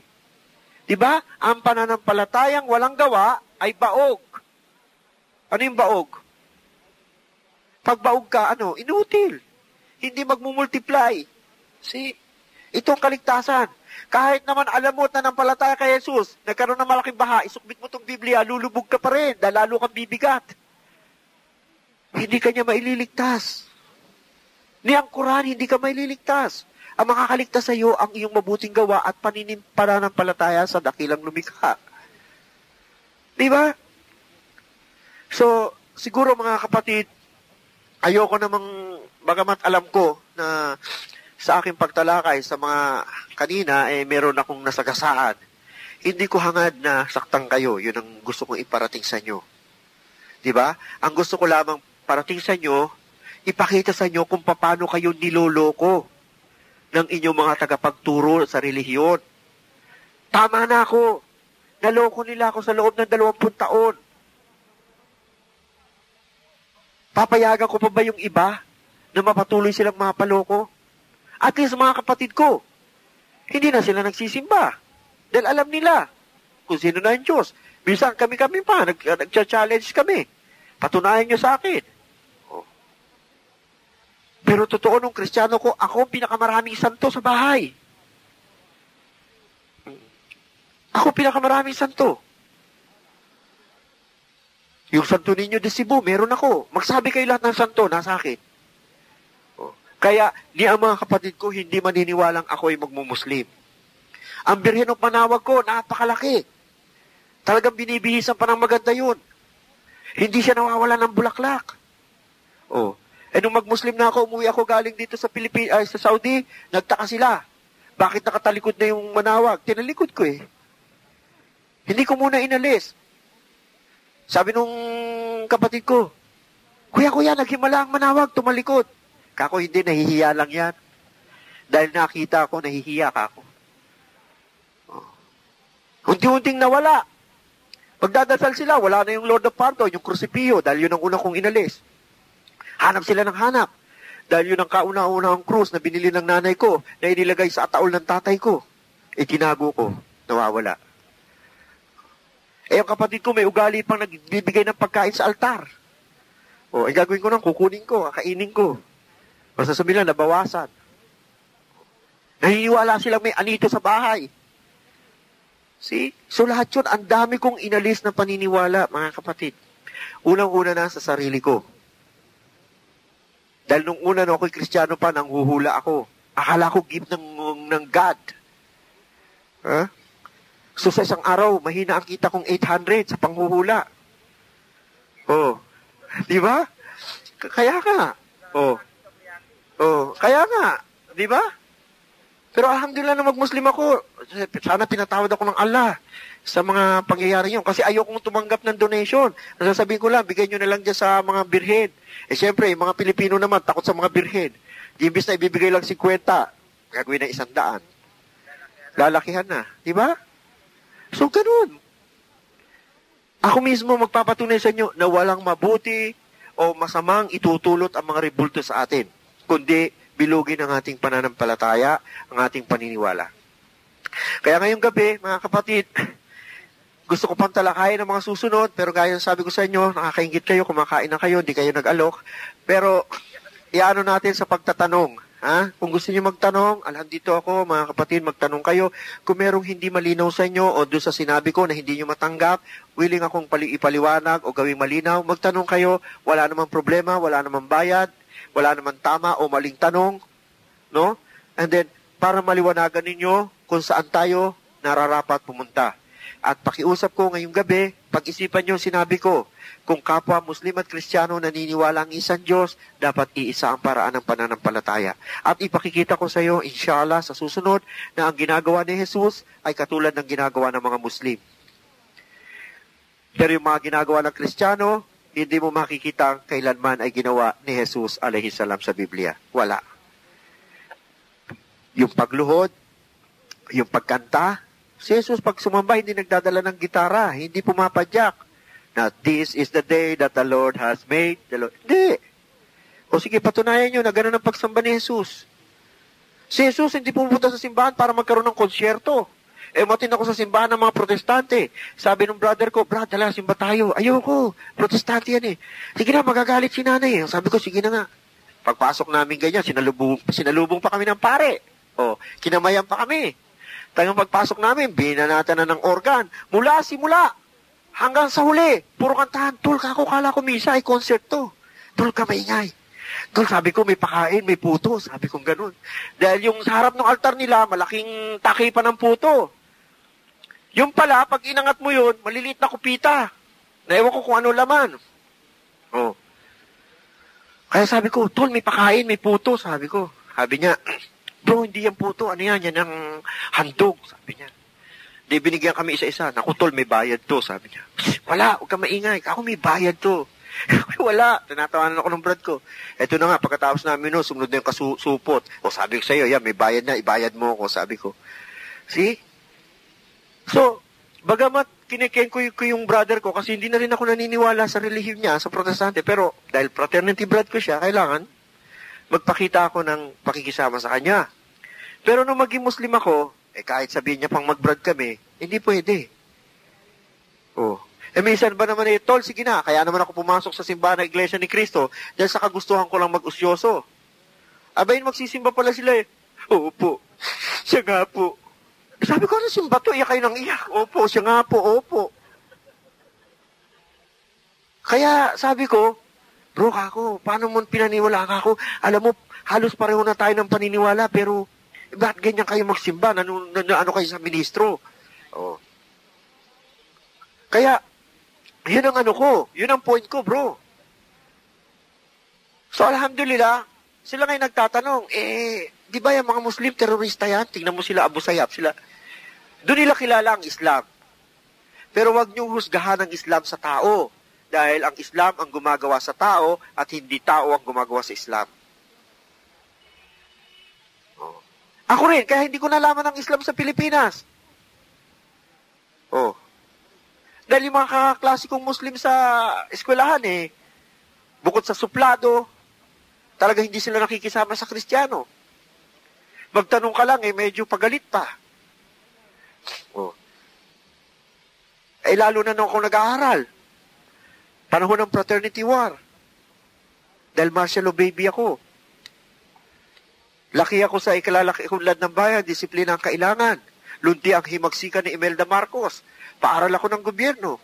Di ba? Ang pananampalatayang walang gawa ay baog. Ano yung baog? Pag baog ka, ano? Inutil. Hindi magmumultiply. See? Ito ang kaligtasan. Kahit naman alam mo at nanampalataya kay Jesus, nagkaroon ng malaking baha, isukbit mo itong Biblia, lulubog ka pa rin, lalo kang bibigat. Hindi ka niya maililigtas. Ni ang Quran, hindi ka maililigtas. Ang makakaligtas sa iyo ang iyong mabuting gawa at paninimpalataya sa dakilang lumikha. Di ba? So, siguro mga kapatid, ayoko namang, bagamat alam ko na sa aking pagtalakay sa mga kanina, eh meron akong nasagasaan. Hindi ko hangad na saktan kayo. Yun ang gusto kong iparating sa inyo. Di ba? Ang gusto ko lamang parating sa inyo, ipakita sa inyo kung paano kayo niloloko ng inyong mga tagapagturo sa relihiyon. Tama na ako. Naloko nila ako sa loob ng dalawampung taon. Papayagan ko pa ba yung iba na mapatuloy silang mapaloko? At least mga kapatid ko, hindi na sila nagsisimba. Dahil alam nila kung sino na yung Diyos. Minsan kami-kami pa, nag, nag-challenge kami. Patunayan nyo sa akin. Pero totoo nung kristyano ko, ako pinakamaraming santo sa bahay. Ako pinakamaraming santo. Yung santo ninyo de Cebu, meron ako. Magsabi kayo lahat ng santo, nasa akin. Oh. Kaya, ni ang mga kapatid ko, hindi maniniwalang ako ay magmumuslim. Ang birhen ng panawag ko, napakalaki. Talagang binibihisan pa ng maganda yun. Hindi siya nawawala ng bulaklak. Oh. Eh nung mag-Muslim na ako, umuwi ako galing dito sa Pilipinas, ay, sa Saudi, nagtaka sila. Bakit nakatalikod na yung manawag? Tinalikod ko eh. Hindi ko muna inalis. Sabi nung kapatid ko, Kuya, kuya, naghimala ang manawag, tumalikod. Kako, hindi, nahihiya lang yan. Dahil nakita ko, nahihiya ka ako. Oh. Unti-unting nawala. Magdadasal sila, wala na yung Lord of Panto, yung Crucifio, dahil yun ang unang kong inalis. Hanap sila ng hanap. Dahil yun ang kauna-unang krus na binili ng nanay ko, na inilagay sa ataol ng tatay ko. E tinago ko, nawawala. Eh, ang kapatid ko may ugali pang nagbibigay ng pagkain sa altar. O, ay gagawin ko nang kukunin ko, kakainin ko. Masasabi lang, nabawasan. Naniniwala silang may anito sa bahay. See? So lahat yun, ang dami kong inalis na paniniwala, mga kapatid. Unang-una na sa sarili ko. Dahil nung una no, ako'y kristyano pa, nang huhula ako. Akala ko gift ng, ng God. Huh? So sa isang araw, mahina ang kita kong 800 sa panghuhula. Oh. Di ba? Kaya nga. Oh. Oh, kaya nga. Di ba? Pero alhamdulillah na mag-Muslim ako. Sana pinatawad ako ng Allah sa mga pangyayari yun. Kasi ayokong tumanggap ng donation. Nasasabihin ko lang, bigay nyo na lang dyan sa mga birhen. Eh siyempre, yung mga Pilipino naman, takot sa mga birhen. Imbis na ibibigay lang 50, gagawin na isang daan. Lalakihan na. Di ba? So, ganun. Ako mismo magpapatunay sa inyo na walang mabuti o masamang itutulot ang mga rebulto sa atin. Kundi, bilugin ang ating pananampalataya, ang ating paniniwala. Kaya ngayong gabi, mga kapatid, gusto ko pang talakayin ng mga susunod, pero gaya sabi ko sa inyo, nakakaingit kayo, kumakain na kayo, hindi kayo nag-alok. Pero, iano natin sa pagtatanong. Ha? Kung gusto niyo magtanong, alhan dito ako, mga kapatid, magtanong kayo. Kung merong hindi malinaw sa inyo o doon sa sinabi ko na hindi niyo matanggap, willing akong pali ipaliwanag o gawing malinaw, magtanong kayo, wala namang problema, wala namang bayad, wala namang tama o maling tanong, no? And then, para maliwanagan ninyo kung saan tayo nararapat pumunta. At pakiusap ko ngayong gabi, pag-isipan nyo sinabi ko, kung kapwa Muslim at Kristiyano naniniwala ang isang Diyos, dapat iisa ang paraan ng pananampalataya. At ipakikita ko sa iyo, inshallah, sa susunod, na ang ginagawa ni Jesus ay katulad ng ginagawa ng mga Muslim. Pero yung mga ginagawa ng Kristiyano, hindi mo makikita ang kailanman ay ginawa ni Jesus alayhi salam sa Biblia. Wala. Yung pagluhod, yung pagkanta, si Jesus pag sumamba, hindi nagdadala ng gitara, hindi pumapadyak. Na this is the day that the Lord has made. The Lord. Hindi. O sige, patunayan nyo na gano'n ang pagsamba ni Jesus. Si Jesus hindi pumunta sa simbahan para magkaroon ng konsyerto. Eh, matin ako sa simbahan ng mga protestante. Sabi ng brother ko, Brad, dala, simba tayo. Ayoko, protestante yan eh. Sige na, magagalit si nanay. Sabi ko, sige na nga. Pagpasok namin ganyan, sinalubong, sinalubong pa kami ng pare. O, kinamayan pa kami. Tagang pagpasok namin, binanatan na ng organ. Mula simula, hanggang sa huli, puro kantahan. Tol, kako, kala ko misa, ay concert to. Tol, ka maingay. Tol, sabi ko, may pakain, may puto. Sabi ko ganun. Dahil yung sa harap ng altar nila, malaking takipan ng puto. Yung pala, pag inangat mo yun, maliliit na kupita. Naiwan ko kung ano laman. Oh. Kaya sabi ko, tol, may pakain, may puto, sabi ko. Sabi niya, bro, hindi yan puto, ano yan, yan ang handog, sabi niya. Di binigyan kami isa-isa. Naku, tol, may bayad to, sabi niya. Wala, huwag ka maingay. Ako may bayad to. Wala. Tinatawanan ako ng brad ko. Eto na nga, pagkatapos namin no, sumunod na yung kasusupot. O sabi ko sa'yo, yan, may bayad na, ibayad mo ako, sabi ko. See? So, bagamat kiniken ko, ko yung brother ko kasi hindi na rin ako naniniwala sa relihiyon niya, sa protestante, pero dahil fraternity brad ko siya, kailangan magpakita ako ng pakikisama sa kanya. Pero nung maging Muslim ako, eh kahit sabihin niya pang magbrad kami, hindi pwede. Oh. Eh minsan ba naman eh, tol, sige na, kaya naman ako pumasok sa simbahan ng Iglesia ni Cristo dahil sa kagustuhan ko lang mag-usyoso. Abayin, magsisimba pala sila eh. Opo, siya nga po. Sabi ko, ano simba to? Iyak kayo ng iyak. Opo, siya nga po, opo. Kaya sabi ko, bro, kako, paano mo pinaniwala kako? Alam mo, halos pareho na tayo ng paniniwala, pero eh, bakit ganyan kayo magsimba? Ano, ano, ano kayo sa ministro? Oh. Kaya, yun ang ano ko, yun ang point ko, bro. So, alhamdulillah, sila ngayon nagtatanong, eh, di ba yung mga Muslim terorista yan? Tingnan mo sila, Abu Sayyaf, sila. Doon nila kilala ang Islam. Pero wag niyong husgahan ang Islam sa tao. Dahil ang Islam ang gumagawa sa tao at hindi tao ang gumagawa sa Islam. Oh. Ako rin, kaya hindi ko nalaman ang Islam sa Pilipinas. Oh. Dahil yung mga kaklase kong Muslim sa eskwelahan eh, bukod sa suplado, talaga hindi sila nakikisama sa Kristiyano. Magtanong ka lang eh, medyo pagalit pa. Oh. Eh, lalo na nung ako nag-aaral. Panahon ng fraternity war. Dahil law baby ako. Laki ako sa ikalalaki unlad ng bayan, disiplina ang kailangan. Lunti ang himagsikan ni Imelda Marcos. Paaral ako ng gobyerno.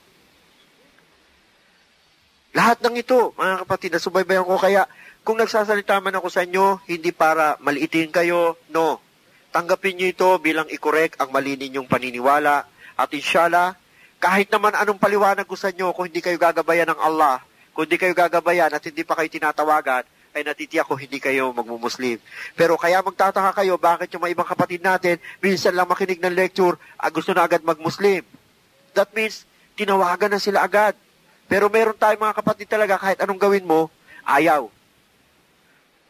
Lahat ng ito, mga kapatid, nasubaybayan ko kaya kung nagsasalita man ako sa inyo, hindi para maliitin kayo, no. Tanggapin niyo ito bilang i-correct ang mali ninyong paniniwala. At inshallah, kahit naman anong paliwanag ko sa inyo, kung hindi kayo gagabayan ng Allah, kung hindi kayo gagabayan at hindi pa kayo tinatawagan, ay natitiyak ko hindi kayo magmumuslim. Pero kaya magtataka kayo, bakit yung mga ibang kapatid natin, minsan lang makinig ng lecture, ah, gusto na agad magmuslim. That means, tinawagan na sila agad. Pero meron tayong mga kapatid talaga, kahit anong gawin mo, ayaw.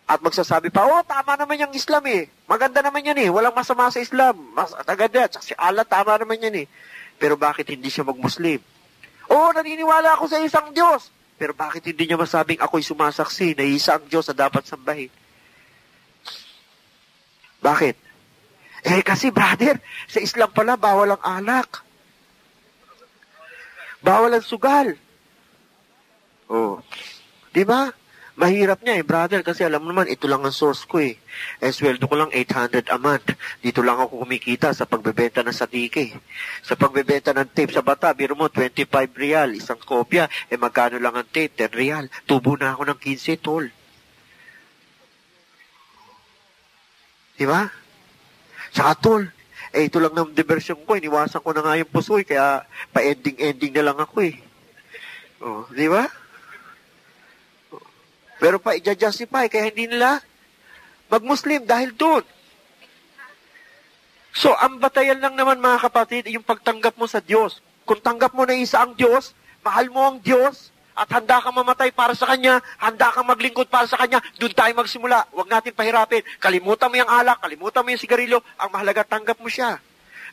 At magsasabi pa, oh, tama naman yung Islam eh. Maganda naman yan eh. Walang masama sa Islam. Mas, agad Tsaka si Allah, tama naman yan eh. Pero bakit hindi siya mag-Muslim? Oo, naniniwala ako sa isang Diyos. Pero bakit hindi niya masabing ako'y sumasaksi na isa ang Diyos na dapat sambahin? Bakit? Eh kasi brother, sa Islam pala bawal ang alak. Bawal ang sugal. Oh. 'Di ba? Mahirap niya eh, brother, kasi alam mo naman, ito lang ang source ko eh. Eh, sweldo ko lang 800 a month. Dito lang ako kumikita sa pagbebenta ng satike. Sa pagbebenta ng tape sa bata, biro mo, 25 real, isang kopya. Eh, magkano lang ang tape? 10 real. Tubo na ako ng 15, tol. Di ba? Saka, tol, eh, ito lang ng diversion ko. Iniwasan ko na nga yung pusoy, kaya pa-ending-ending na lang ako eh. Oh, di ba? Pero pa i-justify, kaya hindi nila mag-Muslim dahil doon. So, ang batayan lang naman mga kapatid, yung pagtanggap mo sa Diyos. Kung tanggap mo na isa ang Diyos, mahal mo ang Diyos, at handa kang mamatay para sa Kanya, handa kang maglingkod para sa Kanya, doon tayo magsimula. Huwag natin pahirapin. Kalimutan mo yung alak, kalimutan mo yung sigarilyo, ang mahalaga tanggap mo siya.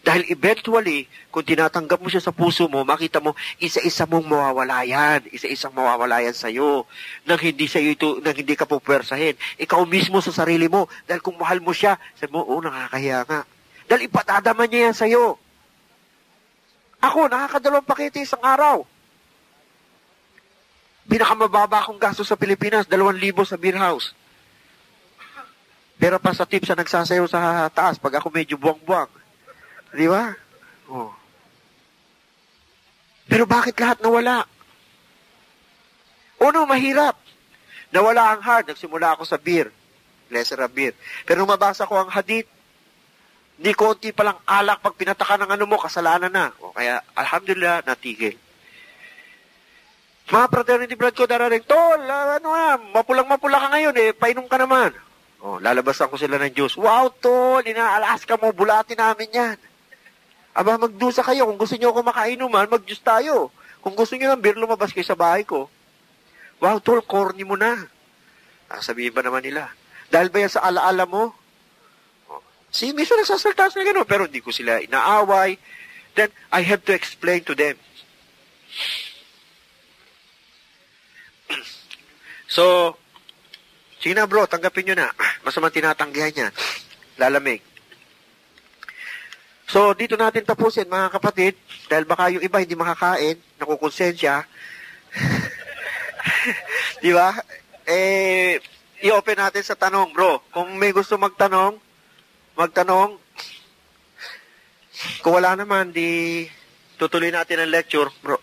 Dahil eventually, kung tinatanggap mo siya sa puso mo, makita mo, isa-isa mong mawawala yan. Isa-isang mawawala yan sa'yo. Nang hindi sa ito, nang hindi ka pupwersahin. Ikaw mismo sa sarili mo. Dahil kung mahal mo siya, sabi mo, oh, nakakahiya nga. Dahil ipatadaman niya yan sa'yo. Ako, nakakadalawang pakete isang araw. Pinakamababa akong gasto sa Pilipinas, dalawang libo sa beer house. Pero pa sa tips na nagsasayaw sa taas, pag ako medyo buwang-buwang, Di ba? Oh. Pero bakit lahat nawala? Uno, mahirap. Nawala ang heart. Nagsimula ako sa beer. Lesser of beer. Pero nung mabasa ko ang hadith, hindi konti palang alak pag pinataka ng ano mo, kasalanan na. O kaya, alhamdulillah, natigil. Mga fraternity blood ko darating, Tol, ano nga, mapulang-mapula ka ngayon eh, painom ka naman. Oh, lalabasan ko sila ng juice. Wow, Tol, inaalas ka mo, bulati namin yan. Aba, magdusa kayo. Kung gusto niyo ako makainuman, mag-juice tayo. Kung gusto niyo ng beer, lumabas kayo sa bahay ko. Wow, tol, corny mo na. Ah, sabihin ba naman nila? Dahil ba yan sa alaala mo? Oh. Si Miso nagsasalta gano'n, pero hindi ko sila inaaway. Then, I have to explain to them. so, sige na bro, tanggapin nyo na. Masamang tinatanggihan niya. Lalamig. So, dito natin tapusin, mga kapatid, dahil baka yung iba hindi makakain, nakukonsensya. Di ba? Eh, i-open natin sa tanong, bro. Kung may gusto magtanong, magtanong. Kung wala naman, di tutuloy natin ang lecture, bro.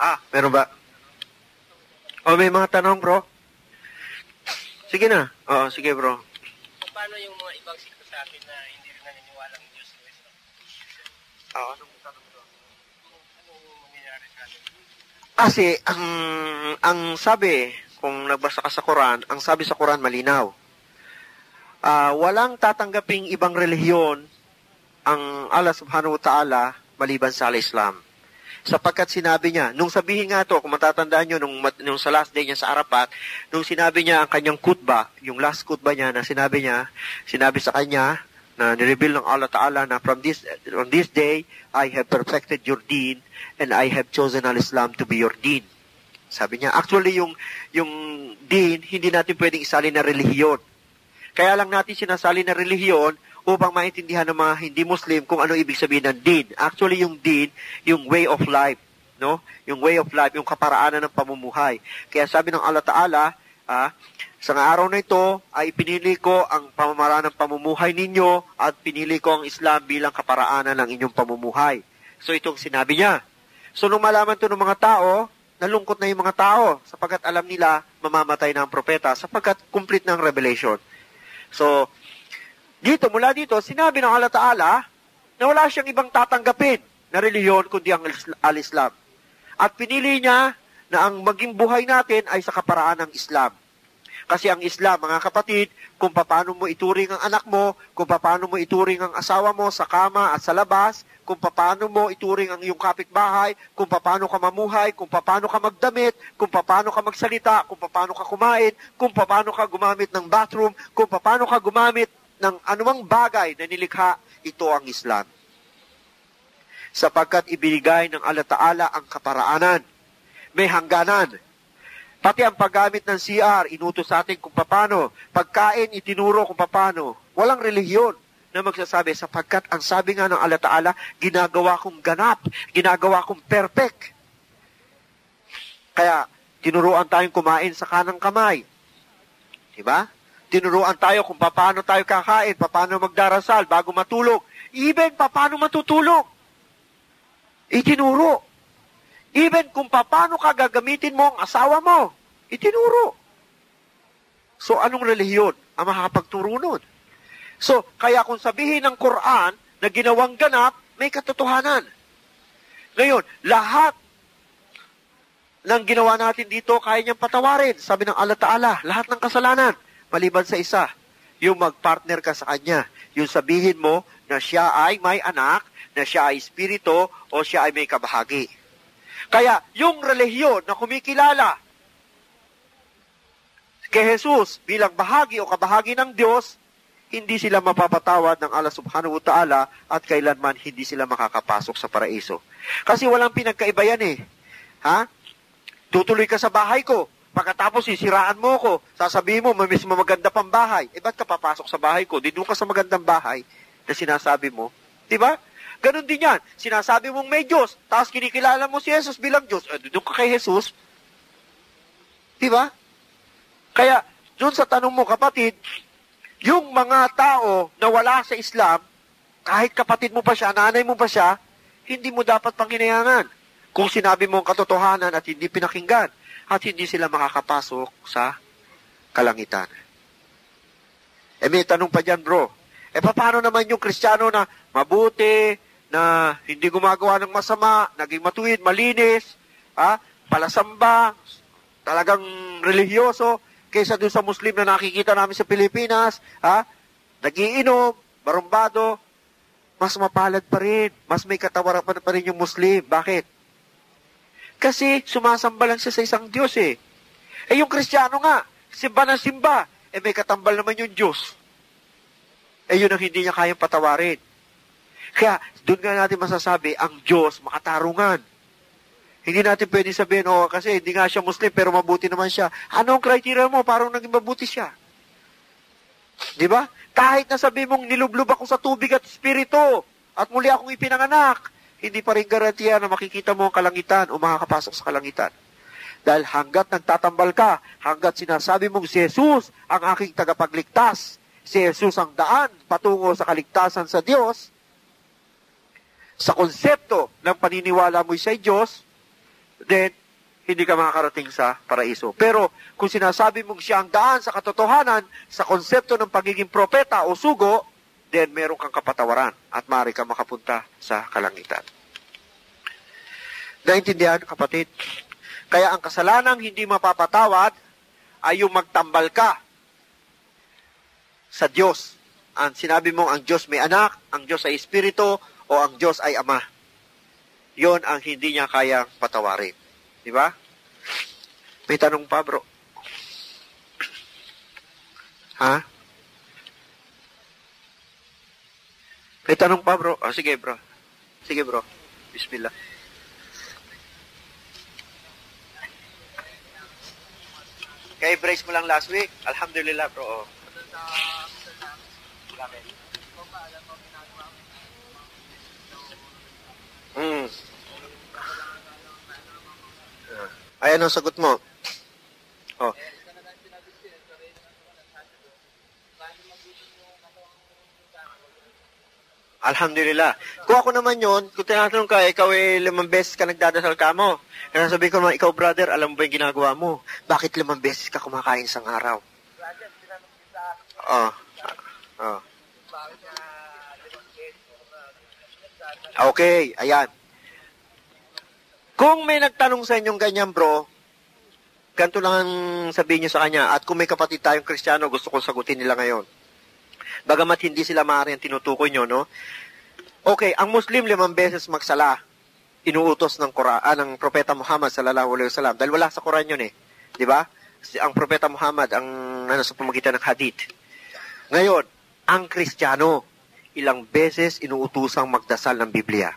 Ah, meron ba? O, may mga tanong, bro? Sige na. Oo, sige, bro. Paano yung mga ibang sikto sa atin na hindi rin naniniwala ng Diyos Kristo? Atin? Kasi ang ang sabi kung nagbasa ka sa Quran, ang sabi sa Quran malinaw. Ah, walang tatanggaping ibang relihiyon ang Allah Subhanahu wa Ta'ala maliban sa Islam. Sapagkat sinabi niya, nung sabihin nga to, kung matatandaan nyo, nung, nung sa last day niya sa Arapat, nung sinabi niya ang kanyang kutba, yung last kutba niya na sinabi niya, sinabi sa kanya, na nireveal ng Allah Ta'ala na from this, on this day, I have perfected your deen and I have chosen al-Islam to be your deen. Sabi niya, actually yung, yung deen, hindi natin pwedeng isali na relihiyon. Kaya lang natin sinasali na relihiyon upang maintindihan ng mga hindi Muslim kung ano ibig sabihin ng deen. Actually yung deen, yung way of life, no? Yung way of life, yung kaparaanan ng pamumuhay. Kaya sabi ng Allah Ta'ala, ah, sa araw na ito ay pinili ko ang pamamaraan ng pamumuhay ninyo at pinili ko ang Islam bilang kaparaanan ng inyong pamumuhay. So itong sinabi niya. So nung malaman to ng mga tao, nalungkot na yung mga tao sapagkat alam nila mamamatay na ang propeta sapagkat complete ng revelation. So, dito, mula dito, sinabi ng Allah Ta'ala na wala siyang ibang tatanggapin na reliyon kundi ang al-Islam. At pinili niya na ang maging buhay natin ay sa kaparaan ng Islam. Kasi ang Islam, mga kapatid, kung paano mo ituring ang anak mo, kung paano mo ituring ang asawa mo sa kama at sa labas, kung paano mo ituring ang iyong kapitbahay, kung paano ka mamuhay, kung paano ka magdamit, kung paano ka magsalita, kung paano ka kumain, kung paano ka gumamit ng bathroom, kung paano ka gumamit ng anumang bagay na nilikha, ito ang Islam. Sapagkat ibinigay ng Allah Ta'ala ang kaparaanan. May hangganan. Pati ang paggamit ng CR, inutos sa atin kung paano. Pagkain, itinuro kung paano. Walang relihiyon na magsasabi sapagkat ang sabi nga ng Allah Ta'ala, ginagawa kong ganap, ginagawa kong perfect. Kaya, tinuruan tayong kumain sa kanang kamay. Diba? Tinuruan tayo kung paano tayo kakain, paano magdarasal bago matulog. Even paano matutulog. Itinuro. Even kung paano ka gagamitin mo ang asawa mo, itinuro. So, anong relihiyon ang makakapagturo nun? So, kaya kung sabihin ng Quran na ginawang ganap, may katotohanan. Ngayon, lahat ng ginawa natin dito, kaya niyang patawarin. Sabi ng Allah Ta'ala, lahat ng kasalanan, maliban sa isa, yung magpartner ka sa Kanya. Yung sabihin mo na siya ay may anak, na siya ay espiritu, o siya ay may kabahagi. Kaya, yung relihiyon na kumikilala kay Jesus bilang bahagi o kabahagi ng Diyos, hindi sila mapapatawad ng Allah subhanahu wa ta'ala at kailanman hindi sila makakapasok sa paraiso. Kasi walang pinagkaiba yan eh. Ha? Tutuloy ka sa bahay ko. Pagkatapos sisiraan mo ko. Sasabihin mo, may mismo maganda pang bahay. Eh, ba't ka papasok sa bahay ko? Di doon ka sa magandang bahay na sinasabi mo. Di ba? Ganon din yan. Sinasabi mong may Diyos, tapos kinikilala mo si Jesus bilang Diyos. Eh, doon ka kay Jesus. Di ba? Kaya, doon sa tanong mo, kapatid, yung mga tao na wala sa Islam, kahit kapatid mo pa siya, nanay mo pa siya, hindi mo dapat panginayangan. Kung sinabi mo ang katotohanan at hindi pinakinggan, at hindi sila makakapasok sa kalangitan. Eh may tanong pa dyan, bro. Eh paano naman yung kristyano na mabuti, na hindi gumagawa ng masama, naging matuwid, malinis, ha? palasamba, talagang religyoso, kaysa dun sa Muslim na nakikita namin sa Pilipinas, ha? Nagiinom, barumbado, mas mapalad pa rin. Mas may katawaran pa, pa rin yung Muslim. Bakit? Kasi sumasamba lang siya sa isang Diyos eh. Eh yung Kristiyano nga, simba ng simba, eh may katambal naman yung Diyos. Eh yun ang hindi niya kayang patawarin. Kaya doon nga natin masasabi, ang Diyos makatarungan. Hindi natin pwede sabihin, oh, kasi hindi nga siya Muslim, pero mabuti naman siya. Anong criteria mo? Parang naging mabuti siya. Di ba? Kahit na sabi mong nilublob ako sa tubig at spirito, at muli akong ipinanganak, hindi pa rin garantiya na makikita mo ang kalangitan o makakapasok sa kalangitan. Dahil hanggat nagtatambal ka, hanggat sinasabi mong si Jesus ang aking tagapagligtas, si Jesus ang daan patungo sa kaligtasan sa Diyos, sa konsepto ng paniniwala mo sa Diyos, then hindi ka makakarating sa paraiso. Pero kung sinasabi mong siya ang daan sa katotohanan, sa konsepto ng pagiging propeta o sugo, then meron kang kapatawaran at maaari ka makapunta sa kalangitan. Naintindihan, kapatid? Kaya ang kasalanang hindi mapapatawad ay yung magtambal ka sa Diyos. Ang sinabi mong ang Diyos may anak, ang Diyos ay Espiritu, o ang Diyos ay Ama. Yon ang hindi niya kayang patawarin. Di ba? May tanong pa, bro. Ha? May tanong pa, bro. Oh, sige, bro. Sige, bro. Bismillah. Kay brace mo lang last week. Alhamdulillah, bro. Oh. Mm. Ay, ano sagot mo? Oh. Alhamdulillah. Kung ako naman yon, kung tinatanong ka, ikaw ay limang beses ka nagdadasal ka mo. Kaya sabi ko naman, ikaw brother, alam mo ba yung ginagawa mo? Bakit limang beses ka kumakain sa araw? Oh. Oh. Okay, ayan. Kung may nagtanong sa inyong ganyan, bro, ganito lang ang sabihin niyo sa kanya. At kung may kapatid tayong kristyano, gusto kong sagutin nila ngayon. Bagamat hindi sila maaari ang tinutukoy nyo, no? Okay, ang Muslim limang beses magsala, inuutos ng Quran, ah, ng Propeta Muhammad sallallahu alaihi wasallam. Dahil wala sa Quran yun eh. Di ba? Ang Propeta Muhammad ang ano, sa pamagitan ng hadith. Ngayon, ang Kristiyano, ilang beses inuutusang magdasal ng Biblia.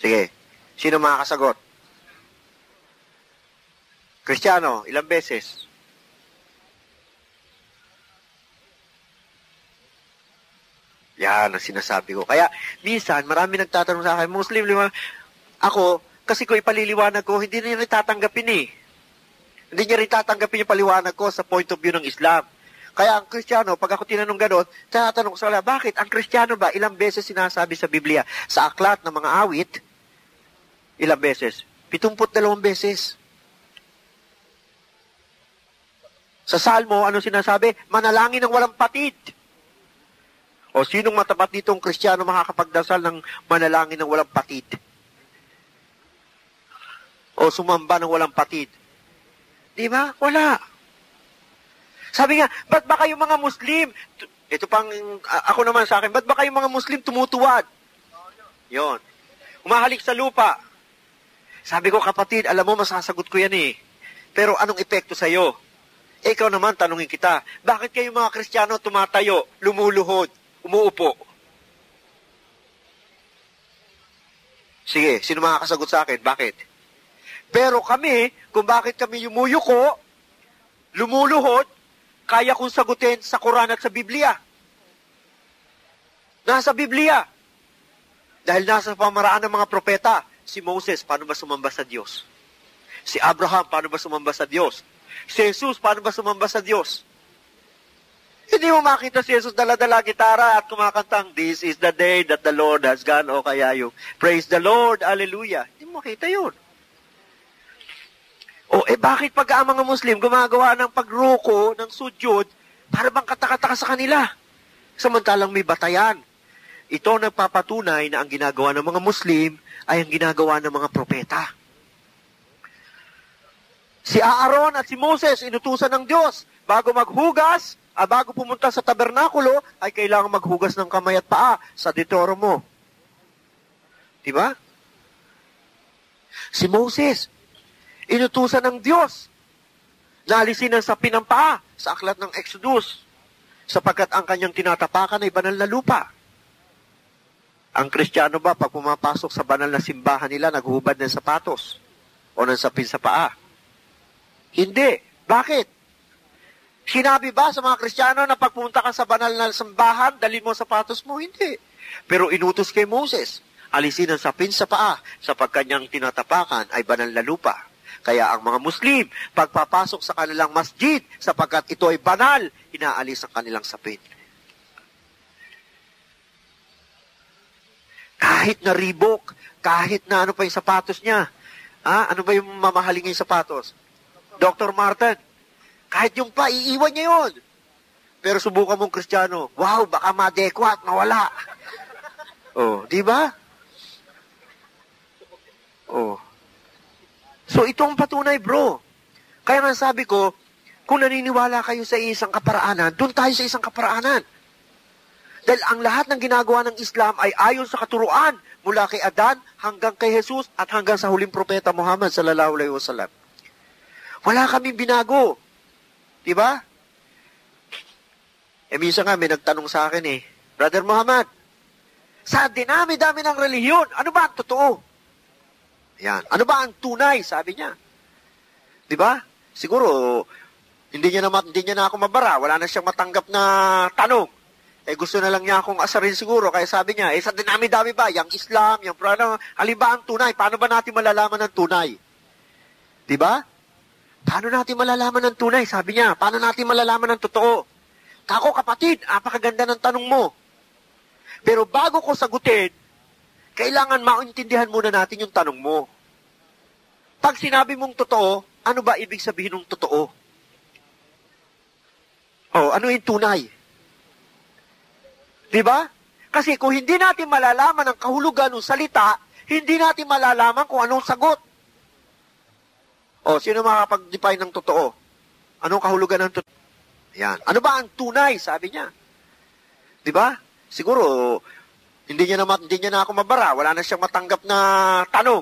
Sige, sino makakasagot? Kristiyano, ilang beses? Yan ang sinasabi ko. Kaya, minsan, marami nagtatanong sa akin, Muslim, lima, ako, kasi ko ipaliliwanag ko, hindi niya rin tatanggapin eh. Hindi niya rin tatanggapin yung paliwanag ko sa point of view ng Islam. Kaya ang Kristiyano, pag ako tinanong gano'n, tinatanong ko sa kanila, bakit? Ang Kristiyano ba, ilang beses sinasabi sa Biblia? Sa aklat ng mga awit, ilang beses? Pitumput dalawang beses. Sa Salmo, ano sinasabi? Manalangin ng walang patid. O sinong matapat ditong Kristiyano makakapagdasal ng manalangin ng walang patid? O sumamba ng walang patid? Di ba? Wala. Sabi nga, ba't ba kayo mga Muslim? Ito pang, ako naman sa akin, ba't ba kayo mga Muslim tumutuwad? Yon. Umahalik sa lupa. Sabi ko, kapatid, alam mo, masasagot ko yan eh. Pero anong epekto sa'yo? Eh, ikaw naman, tanungin kita, bakit kayo mga Kristiyano tumatayo, lumuluhod, umuupo? Sige, sino makakasagot sa akin? Bakit? Pero kami, kung bakit kami yumuyuko, lumuluhod, kaya kong sagutin sa Quran at sa Biblia. Nasa Biblia. Dahil nasa pamaraan ng mga propeta, si Moses, paano ba sumamba sa Diyos? Si Abraham, paano ba sumamba sa Diyos? Si Jesus, paano ba sumamba sa Diyos? Hindi mo makita si Jesus dala-dala gitara at kumakantang, This is the day that the Lord has gone, o kaya yung, Praise the Lord, Hallelujah. Hindi mo makita yun. O, eh bakit pag ang mga Muslim gumagawa ng pagruko, ng sudyod, para bang katakataka sa kanila? Samantalang may batayan. Ito nagpapatunay na ang ginagawa ng mga Muslim ay ang ginagawa ng mga propeta. Si Aaron at si Moses, inutusan ng Diyos, bago maghugas, ah, bago pumunta sa tabernakulo, ay kailangan maghugas ng kamay at paa sa Deuteronomo. Diba? Si Moses, inutusan ng Diyos na alisin ang sapin ng paa sa aklat ng Exodus sapagkat ang kanyang tinatapakan ay banal na lupa. Ang Kristiyano ba, pag pumapasok sa banal na simbahan nila, naghubad ng sapatos o ng sapin sa paa? Hindi. Bakit? Sinabi ba sa mga Kristiyano na pagpunta ka sa banal na simbahan, dalhin mo ang sapatos mo? Hindi. Pero inutos kay Moses, alisin ang sapin sa paa sapagkat kanyang tinatapakan ay banal na lupa. Kaya ang mga Muslim, pagpapasok sa kanilang masjid, sapagkat ito ay banal, inaalis ang kanilang sapin. Kahit na ribok, kahit na ano pa yung sapatos niya. Ah, ano ba yung mamahaling yung sapatos? Dr. Martin, kahit yung pa, iiwan niya yun. Pero subukan mong kristyano, wow, baka madekwa at mawala. Oh, di ba? Oh. So itong patunay, bro. Kaya nga sabi ko, kung naniniwala kayo sa isang kaparaanan, doon tayo sa isang kaparaanan. Dahil ang lahat ng ginagawa ng Islam ay ayon sa katuruan mula kay Adan hanggang kay Jesus at hanggang sa huling propeta Muhammad sallallahu alaihi wasallam. Wala kaming binago. Di ba? Eh, minsan nga may nagtanong sa akin eh, Brother Muhammad, sa dinami-dami ng relihiyon, ano ba ang totoo? Yan. Ano ba ang tunay? Sabi niya. Di ba? Siguro, hindi niya, na, hindi niya na ako mabara. Wala na siyang matanggap na tanong. Eh, gusto na lang niya akong asarin siguro. Kaya sabi niya, eh, sa dinami-dami ba? Yung Islam, yung ano, alin ang tunay? Paano ba natin malalaman ang tunay? Di ba? Paano natin malalaman ang tunay? Sabi niya, paano natin malalaman ang totoo? Kako kapatid, apakaganda ng tanong mo. Pero bago ko sagutin, kailangan maintindihan muna natin yung tanong mo. Pag sinabi mong totoo, ano ba ibig sabihin ng totoo? Oh, ano yung tunay? Di ba? Kasi kung hindi natin malalaman ang kahulugan ng salita, hindi natin malalaman kung anong sagot. O, sino makakapag-define ng totoo? Anong kahulugan ng totoo? Yan. Ano ba ang tunay? Sabi niya. Di ba? Siguro, hindi niya, na, hindi niya na ako mabara. Wala na siyang matanggap na tanong.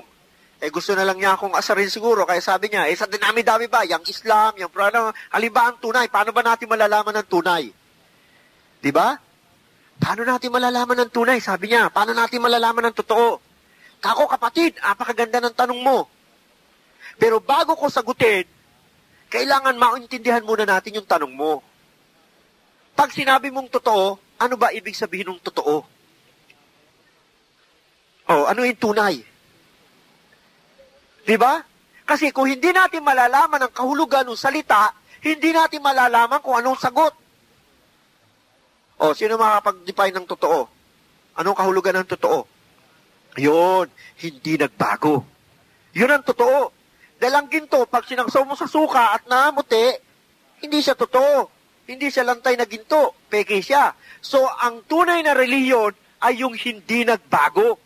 Eh, gusto na lang niya akong asarin siguro. Kaya sabi niya, eh, sa dinami-dami ba? Yung Islam, yung ano, alin ang tunay? Paano ba natin malalaman ang tunay? Di ba? Paano natin malalaman ang tunay? Sabi niya, paano natin malalaman ang totoo? Kako kapatid, apakaganda ng tanong mo. Pero bago ko sagutin, kailangan maintindihan muna natin yung tanong mo. Pag sinabi mong totoo, ano ba ibig sabihin ng totoo? Oh, ano yung tunay? Di ba? Kasi kung hindi natin malalaman ang kahulugan ng salita, hindi natin malalaman kung anong sagot. O, sino makakapag-define ng totoo? Anong kahulugan ng totoo? Yun, hindi nagbago. Yun ang totoo. Dahil ang ginto, pag sinangsaw mo sa suka at namuti, hindi siya totoo. Hindi siya lantay na ginto. Peke siya. So, ang tunay na reliyon ay yung hindi nagbago.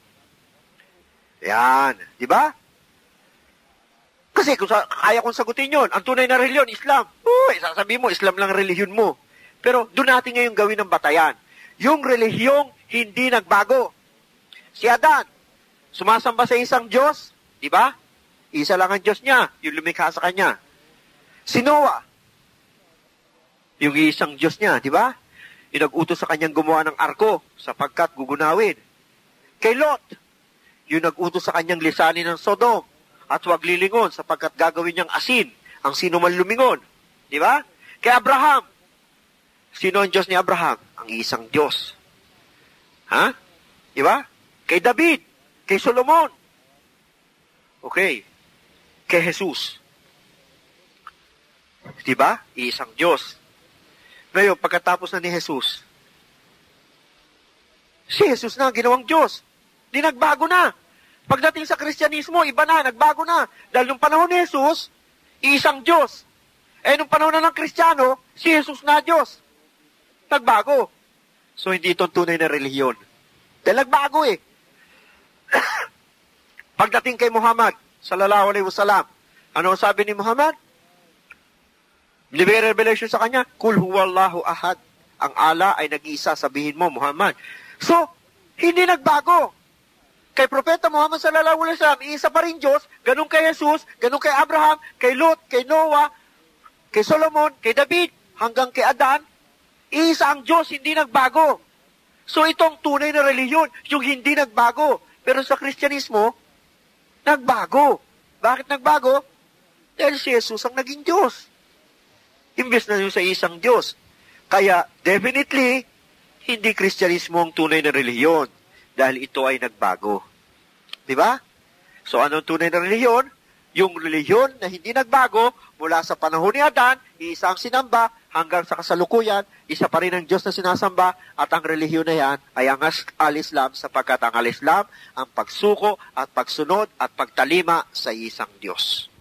Yan. Di ba? Kasi kung sa, kaya kong sagutin yon, ang tunay na reliyon, Islam. Uy, sasabihin mo, Islam lang reliyon mo. Pero doon natin ngayon gawin ng batayan. Yung relihiyong hindi nagbago. Si Adan, sumasamba sa isang Diyos, di ba? Isa lang ang Diyos niya, yung lumikha sa kanya. Si Noah, yung isang Diyos niya, di ba? Yung nag-utos sa kanyang gumawa ng arko sapagkat gugunawin. Kay Lot, yung nag-utos sa kanyang lisanin ng Sodom at huwag lilingon sapagkat gagawin niyang asin ang sino man lumingon. Di ba? Kay Abraham, sino ang Diyos ni Abraham? Ang isang Diyos. Ha? Di ba? Kay David, kay Solomon. Okay. Kay Jesus. Di ba? Isang Diyos. Ngayon, pagkatapos na ni Jesus, si Jesus na ang ginawang Diyos. Di nagbago na. Pagdating sa Kristyanismo, iba na, nagbago na. Dahil nung panahon ni Jesus, isang Diyos. Eh, nung panahon na ng Kristiyano, si Jesus na Diyos. Nagbago. So, hindi ito tunay na relihiyon. Dahil nagbago eh. Pagdating kay Muhammad, sallallahu alaihi wasallam, ano ang sabi ni Muhammad? Nibigay revelation sa kanya, Kul huwallahu ahad. Ang ala ay nag-iisa, sabihin mo, Muhammad. So, hindi nagbago. Kay Propeta Muhammad sallallahu alaihi wasallam, isa pa rin Diyos, ganun kay Jesus, ganun kay Abraham, kay Lot, kay Noah, kay Solomon, kay David, hanggang kay Adan, isa ang Diyos, hindi nagbago. So itong tunay na reliyon, yung hindi nagbago. Pero sa Kristyanismo, nagbago. Bakit nagbago? Dahil si Jesus ang naging Diyos. Imbes na yung sa isang Diyos. Kaya, definitely, hindi Kristyanismo ang tunay na reliyon dahil ito ay nagbago. Di ba? So, anong tunay na reliyon? Yung reliyon na hindi nagbago mula sa panahon ni Adan, isa ang sinamba hanggang sa kasalukuyan, isa pa rin ang Diyos na sinasamba at ang relihiyon na yan ay ang al-Islam sapagkat ang al-Islam ang pagsuko at pagsunod at pagtalima sa isang Diyos.